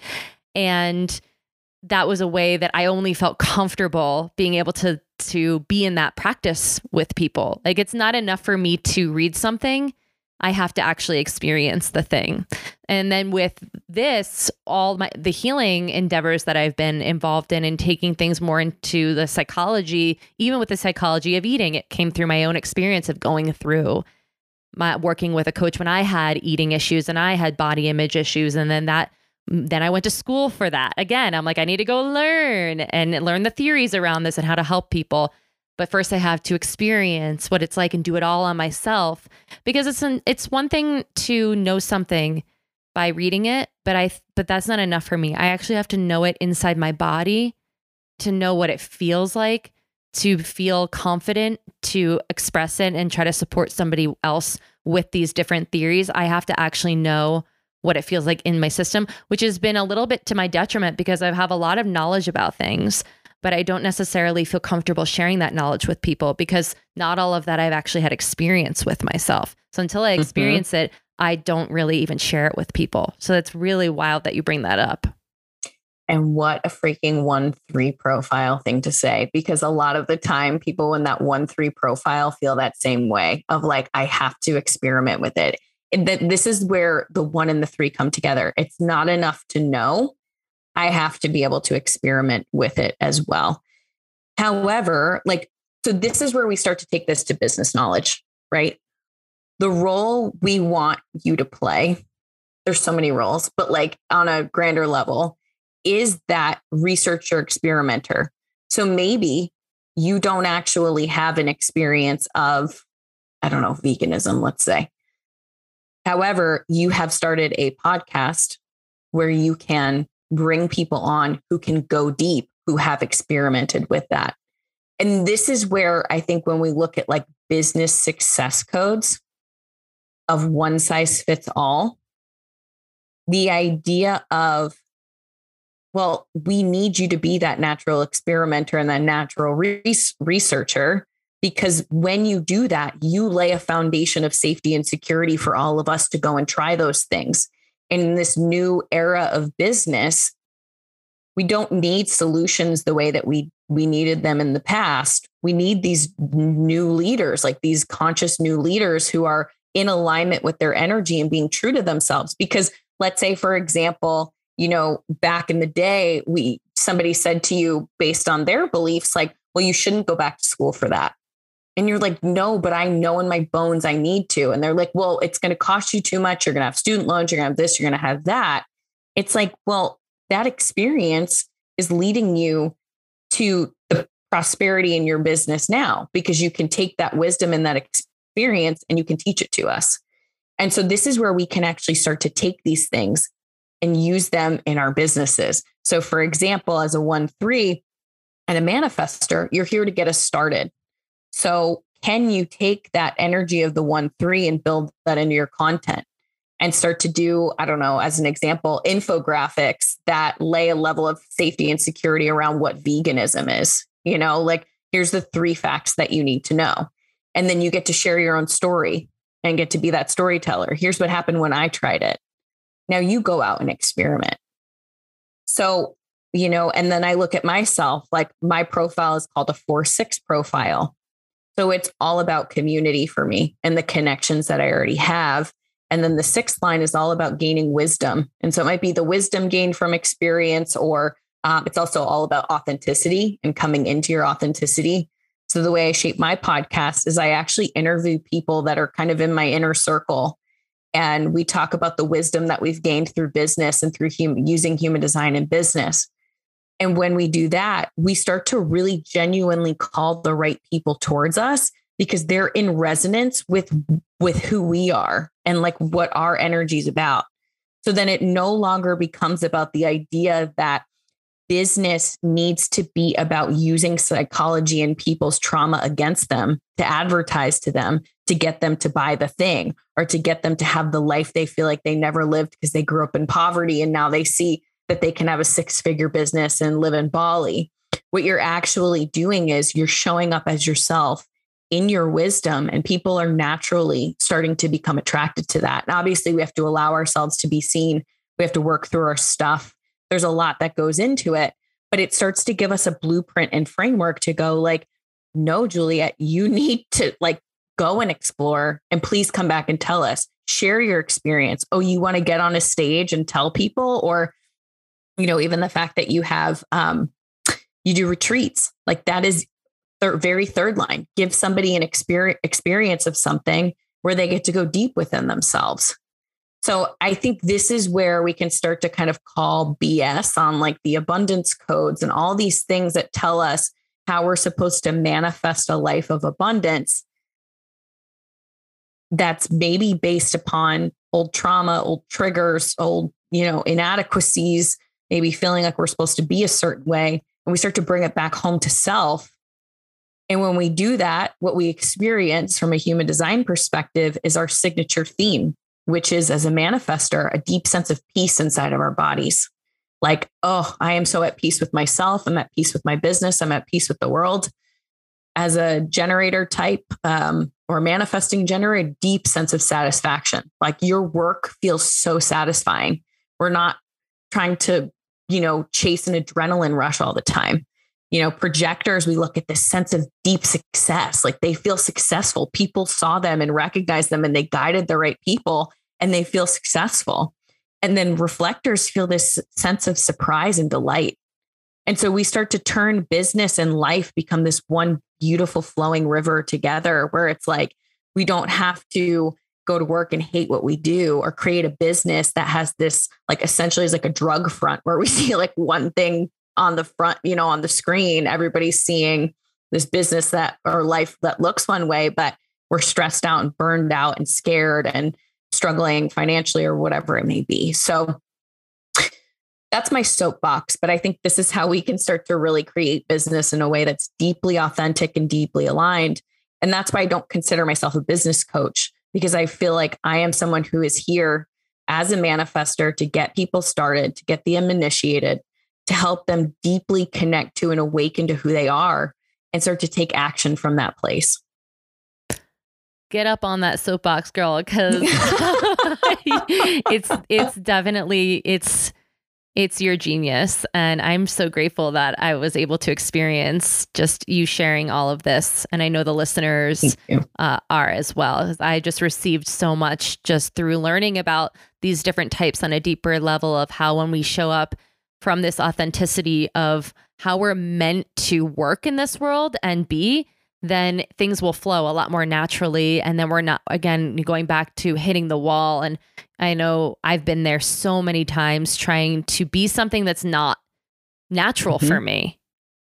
And that was a way that I only felt comfortable being able to to be in that practice with people. Like it's not enough for me to read something. I have to actually experience the thing. And then with this, all my the healing endeavors that I've been involved in and taking things more into the psychology, even with the psychology of eating, it came through my own experience of going through my working with a coach when I had eating issues and I had body image issues. And then that, then I went to school for that. Again, I'm like, I need to go learn and learn the theories around this and how to help people. But first I have to experience what it's like and do it all on myself because it's an, it's one thing to know something by reading it, but I but that's not enough for me. I actually have to know it inside my body to know what it feels like to feel confident to express it and try to support somebody else with these different theories, I have to actually know what it feels like in my system, which has been a little bit to my detriment because I have a lot of knowledge about things, but I don't necessarily feel comfortable sharing that knowledge with people because not all of that I've actually had experience with myself. So until I mm-hmm. experience mm-hmm. it, I don't really even share it with people. So it's really wild that you bring that up. And what a freaking one three profile thing to say, because a lot of the time people in that one three profile feel that same way of like, I have to experiment with it. And that this is where the one and the three come together. It's not enough to know. I have to be able to experiment with it as well. However, like, so this is where we start to take this to business knowledge, right? The role we want you to play, there's so many roles, but like on a grander level, is that researcher experimenter. So maybe you don't actually have an experience of, I don't know, veganism, let's say. However, you have started a podcast where you can bring people on who can go deep, who have experimented with that. And this is where I think when we look at like business success codes of one size fits all, the idea of well, we need you to be that natural experimenter and that natural re- researcher because when you do that, you lay a foundation of safety and security for all of us to go and try those things. In this new era of business, we don't need solutions the way that we we needed them in the past. We need these new leaders, like these conscious new leaders who are in alignment with their energy and being true to themselves because let's say for example, you know, back in the day, we somebody said to you based on their beliefs, like, well, you shouldn't go back to school for that. And you're like, no, but I know in my bones I need to. And they're like, well, it's going to cost you too much. You're going to have student loans. You're going to have this. You're going to have that. It's like, well, that experience is leading you to the prosperity in your business now because you can take that wisdom and that experience and you can teach it to us. And so this is where we can actually start to take these things and use them in our businesses. So, for example, as a 1 3 and a manifestor, you're here to get us started. So, can you take that energy of the 1 3 and build that into your content and start to do, I don't know, as an example, infographics that lay a level of safety and security around what veganism is? You know, like here's the three facts that you need to know. And then you get to share your own story and get to be that storyteller. Here's what happened when I tried it. Now you go out and experiment. So, you know, and then I look at myself like my profile is called a 4 6 profile. So it's all about community for me and the connections that I already have. And then the sixth line is all about gaining wisdom. And so it might be the wisdom gained from experience, or um, it's also all about authenticity and coming into your authenticity. So the way I shape my podcast is I actually interview people that are kind of in my inner circle and we talk about the wisdom that we've gained through business and through using human design in business. And when we do that, we start to really genuinely call the right people towards us because they're in resonance with with who we are and like what our energy is about. So then it no longer becomes about the idea that business needs to be about using psychology and people's trauma against them to advertise to them to get them to buy the thing or to get them to have the life they feel like they never lived because they grew up in poverty and now they see that they can have a six figure business and live in Bali. What you're actually doing is you're showing up as yourself in your wisdom, and people are naturally starting to become attracted to that. And obviously, we have to allow ourselves to be seen. We have to work through our stuff. There's a lot that goes into it, but it starts to give us a blueprint and framework to go like, no, Juliette, you need to like go and explore and please come back and tell us. Share your experience. Oh you want to get on a stage and tell people? Or you know even the fact that you have um you do retreats like that is thir- very third line. Give somebody an experience experience of something where they get to go deep within themselves. So i think this is where we can start to kind of call bs on like the abundance codes and all these things that tell us how we're supposed to manifest a life of abundance that's maybe based upon old trauma, old triggers, old, you know, inadequacies, maybe feeling like we're supposed to be a certain way. And we start to bring it back home to self. And when we do that, what we experience from a human design perspective is our signature theme, which is as a manifestor, a deep sense of peace inside of our bodies. Like, oh, I am so at peace with myself. I'm at peace with my business. I'm at peace with the world. As a generator type, um, or manifesting generate a deep sense of satisfaction. Like your work feels so satisfying. We're not trying to, you know, chase an adrenaline rush all the time. You know, projectors, we look at this sense of deep success. Like they feel successful. People saw them and recognized them and they guided the right people and they feel successful. And then reflectors feel this sense of surprise and delight. And so we start to turn business and life become this one beautiful flowing river together where it's like we don't have to go to work and hate what we do or create a business that has this like essentially is like a drug front where we see like one thing on the front, you know, on the screen, everybody's seeing this business that or life that looks one way, but we're stressed out and burned out and scared and struggling financially or whatever it may be. So that's my soapbox. But I think this is how we can start to really create business in a way that's deeply authentic and deeply aligned. And that's why I don't consider myself a business coach because I feel like I am someone who is here as a manifestor to get people started, to get them initiated, to help them deeply connect to and awaken to who they are and start to take action from that place get up on that soapbox girl because it's it's definitely it's it's your genius. And i'm so grateful that i was able to experience just you sharing all of this. And i know the listeners uh, are as well. I just received so much just through learning about these different types on a deeper level of how when we show up from this authenticity of how we're meant to work in this world and be then things will flow a lot more naturally. And then we're not, again, going back to hitting the wall. And I know I've been there so many times trying to be something that's not natural mm-hmm. for me.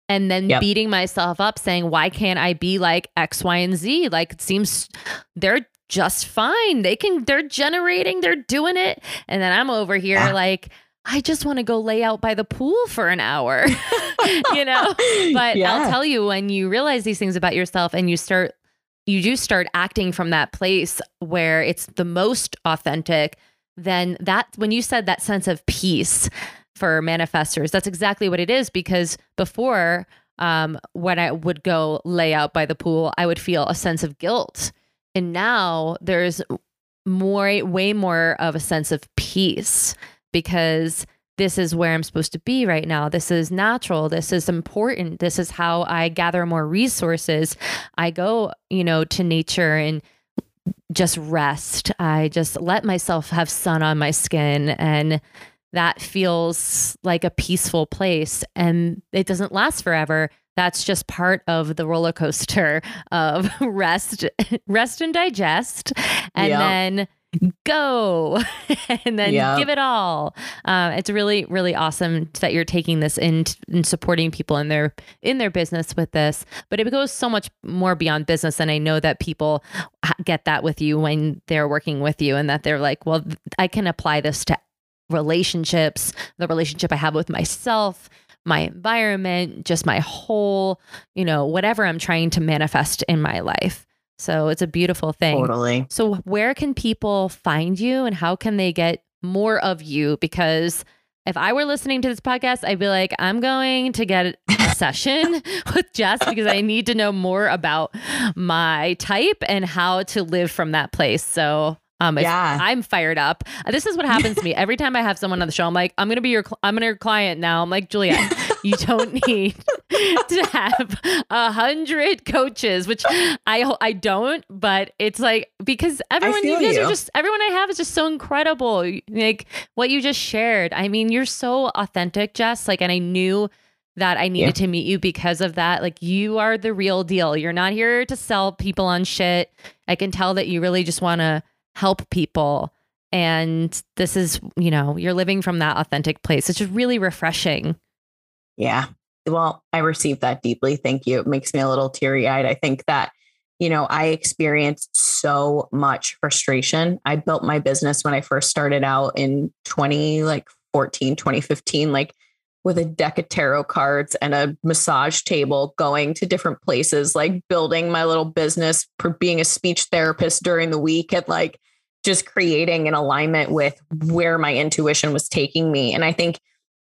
And then yep. beating myself up saying, why can't I be like X, Y, and Z? Like it seems they're just fine. They can, they're generating, they're doing it. And then I'm over here yeah. like, I just want to go lay out by the pool for an hour, you know? But yeah. I'll tell you, when you realize these things about yourself and you start, you do start acting from that place where it's the most authentic, then that, when you said that sense of peace for manifestors, that's exactly what it is. Because before, um, when I would go lay out by the pool, I would feel a sense of guilt. And now there's more, way more of a sense of peace because this is where I'm supposed to be right now. This is natural. This is important. This is how I gather more resources. I go, you know, to nature and just rest. I just let myself have sun on my skin and that feels like a peaceful place and it doesn't last forever. That's just part of the roller coaster of rest, rest and digest. And yep. then go and then yep. give it all uh, it's really really awesome that you're taking this in and supporting people in their in their business with this but it goes so much more beyond business and i know that people get that with you when they're working with you and that they're like well i can apply this to relationships the relationship i have with myself my environment just my whole you know whatever i'm trying to manifest in my life so it's a beautiful thing. Totally. So where can people find you and how can they get more of you? Because if I were listening to this podcast, I'd be like, I'm going to get a session with Jess because I need to know more about my type and how to live from that place. So um, yeah. I'm fired up. This is what happens to me every time I have someone on the show. I'm like, I'm gonna be your, cl- I'm your client now. I'm like, Julia, you don't need to have a hundred coaches, which I I don't, but it's like because everyone you guys you. are just everyone I have is just so incredible. Like what you just shared. I mean, you're so authentic, Jess. Like, and I knew that I needed yeah. to meet you because of that. Like you are the real deal. You're not here to sell people on shit. I can tell that you really just want to help people. And this is, you know, you're living from that authentic place. It's just really refreshing. Yeah. Well, I received that deeply. Thank you. It makes me a little teary eyed. I think that, you know, I experienced so much frustration. I built my business when I first started out in 20, like 14, 2015, like with a deck of tarot cards and a massage table, going to different places, like building my little business, being a speech therapist during the week, and like just creating an alignment with where my intuition was taking me. And I think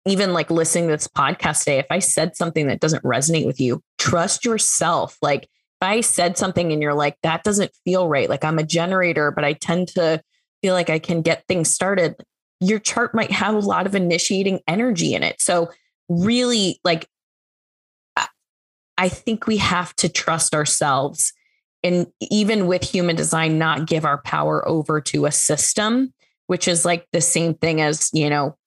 even like listening to this podcast today, if I said something that doesn't resonate with you, trust yourself. Like if I said something and you're like, that doesn't feel right. Like I'm a generator, but I tend to feel like I can get things started. Your chart might have a lot of initiating energy in it. So, really, like, I think we have to trust ourselves. And even with human design, not give our power over to a system, which is like the same thing as, you know,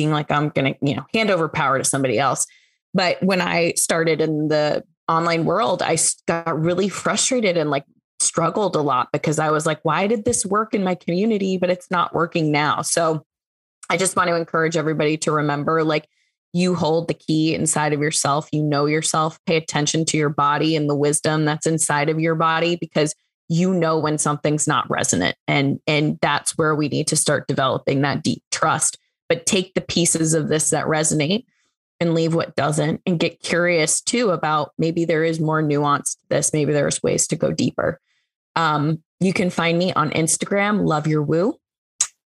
being like, I'm going to, you know, hand over power to somebody else. But when I started in the online world, I got really frustrated and like struggled a lot because I was like, why did this work in my community, but it's not working now? So I just want to encourage everybody to remember like, you hold the key inside of yourself. You know yourself. Pay attention to your body and the wisdom that's inside of your body because you know when something's not resonant. And, and that's where we need to start developing that deep trust. But take the pieces of this that resonate and leave what doesn't and get curious too about maybe there is more nuance to this. Maybe there's ways to go deeper. Um, you can find me on Instagram, love your woo,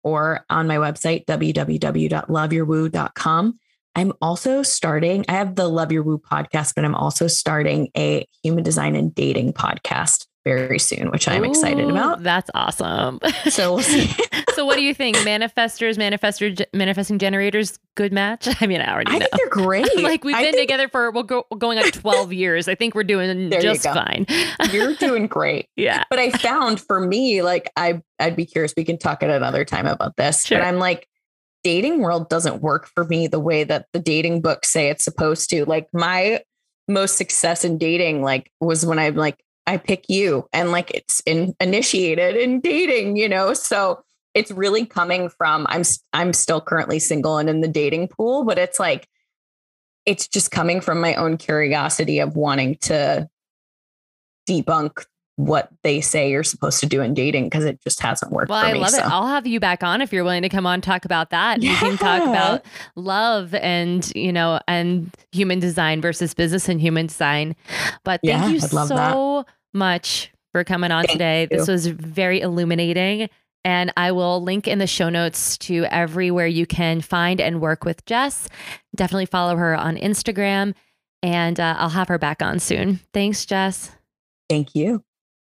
or on my website, www.loveyourwoo.com. I'm also starting, I have the Love Your Woo podcast, but I'm also starting a human design and dating podcast very soon, which I'm Ooh, excited about. That's awesome. So we'll see. so what do you think? Manifestors, manifestor, manifesting generators, good match? I mean, I already know. I think they're great. like we've I been think... together for we'll go going on 12 years. I think we're doing there just fine. You're doing great. yeah. But I found for me, like I I'd be curious. We can talk at another time about this. Sure. But I'm like, dating world doesn't work for me the way that the dating books say it's supposed to. Like my most success in dating, like was when I'm like, I pick you and like it's in, initiated in dating, you know? So it's really coming from I'm I'm still currently single and in the dating pool, but it's like it's just coming from my own curiosity of wanting to debunk what they say you're supposed to do in dating because it just hasn't worked. Well, I love so. it. I'll have you back on if you're willing to come on talk about that. Yeah. We can talk about love and you know and human design versus business and human design. But thank yeah, you so that. much for coming on thank today. You. This was very illuminating. And I will link in the show notes to everywhere you can find and work with Jess. Definitely follow her on Instagram, and uh, I'll have her back on soon. Thanks, Jess. Thank you.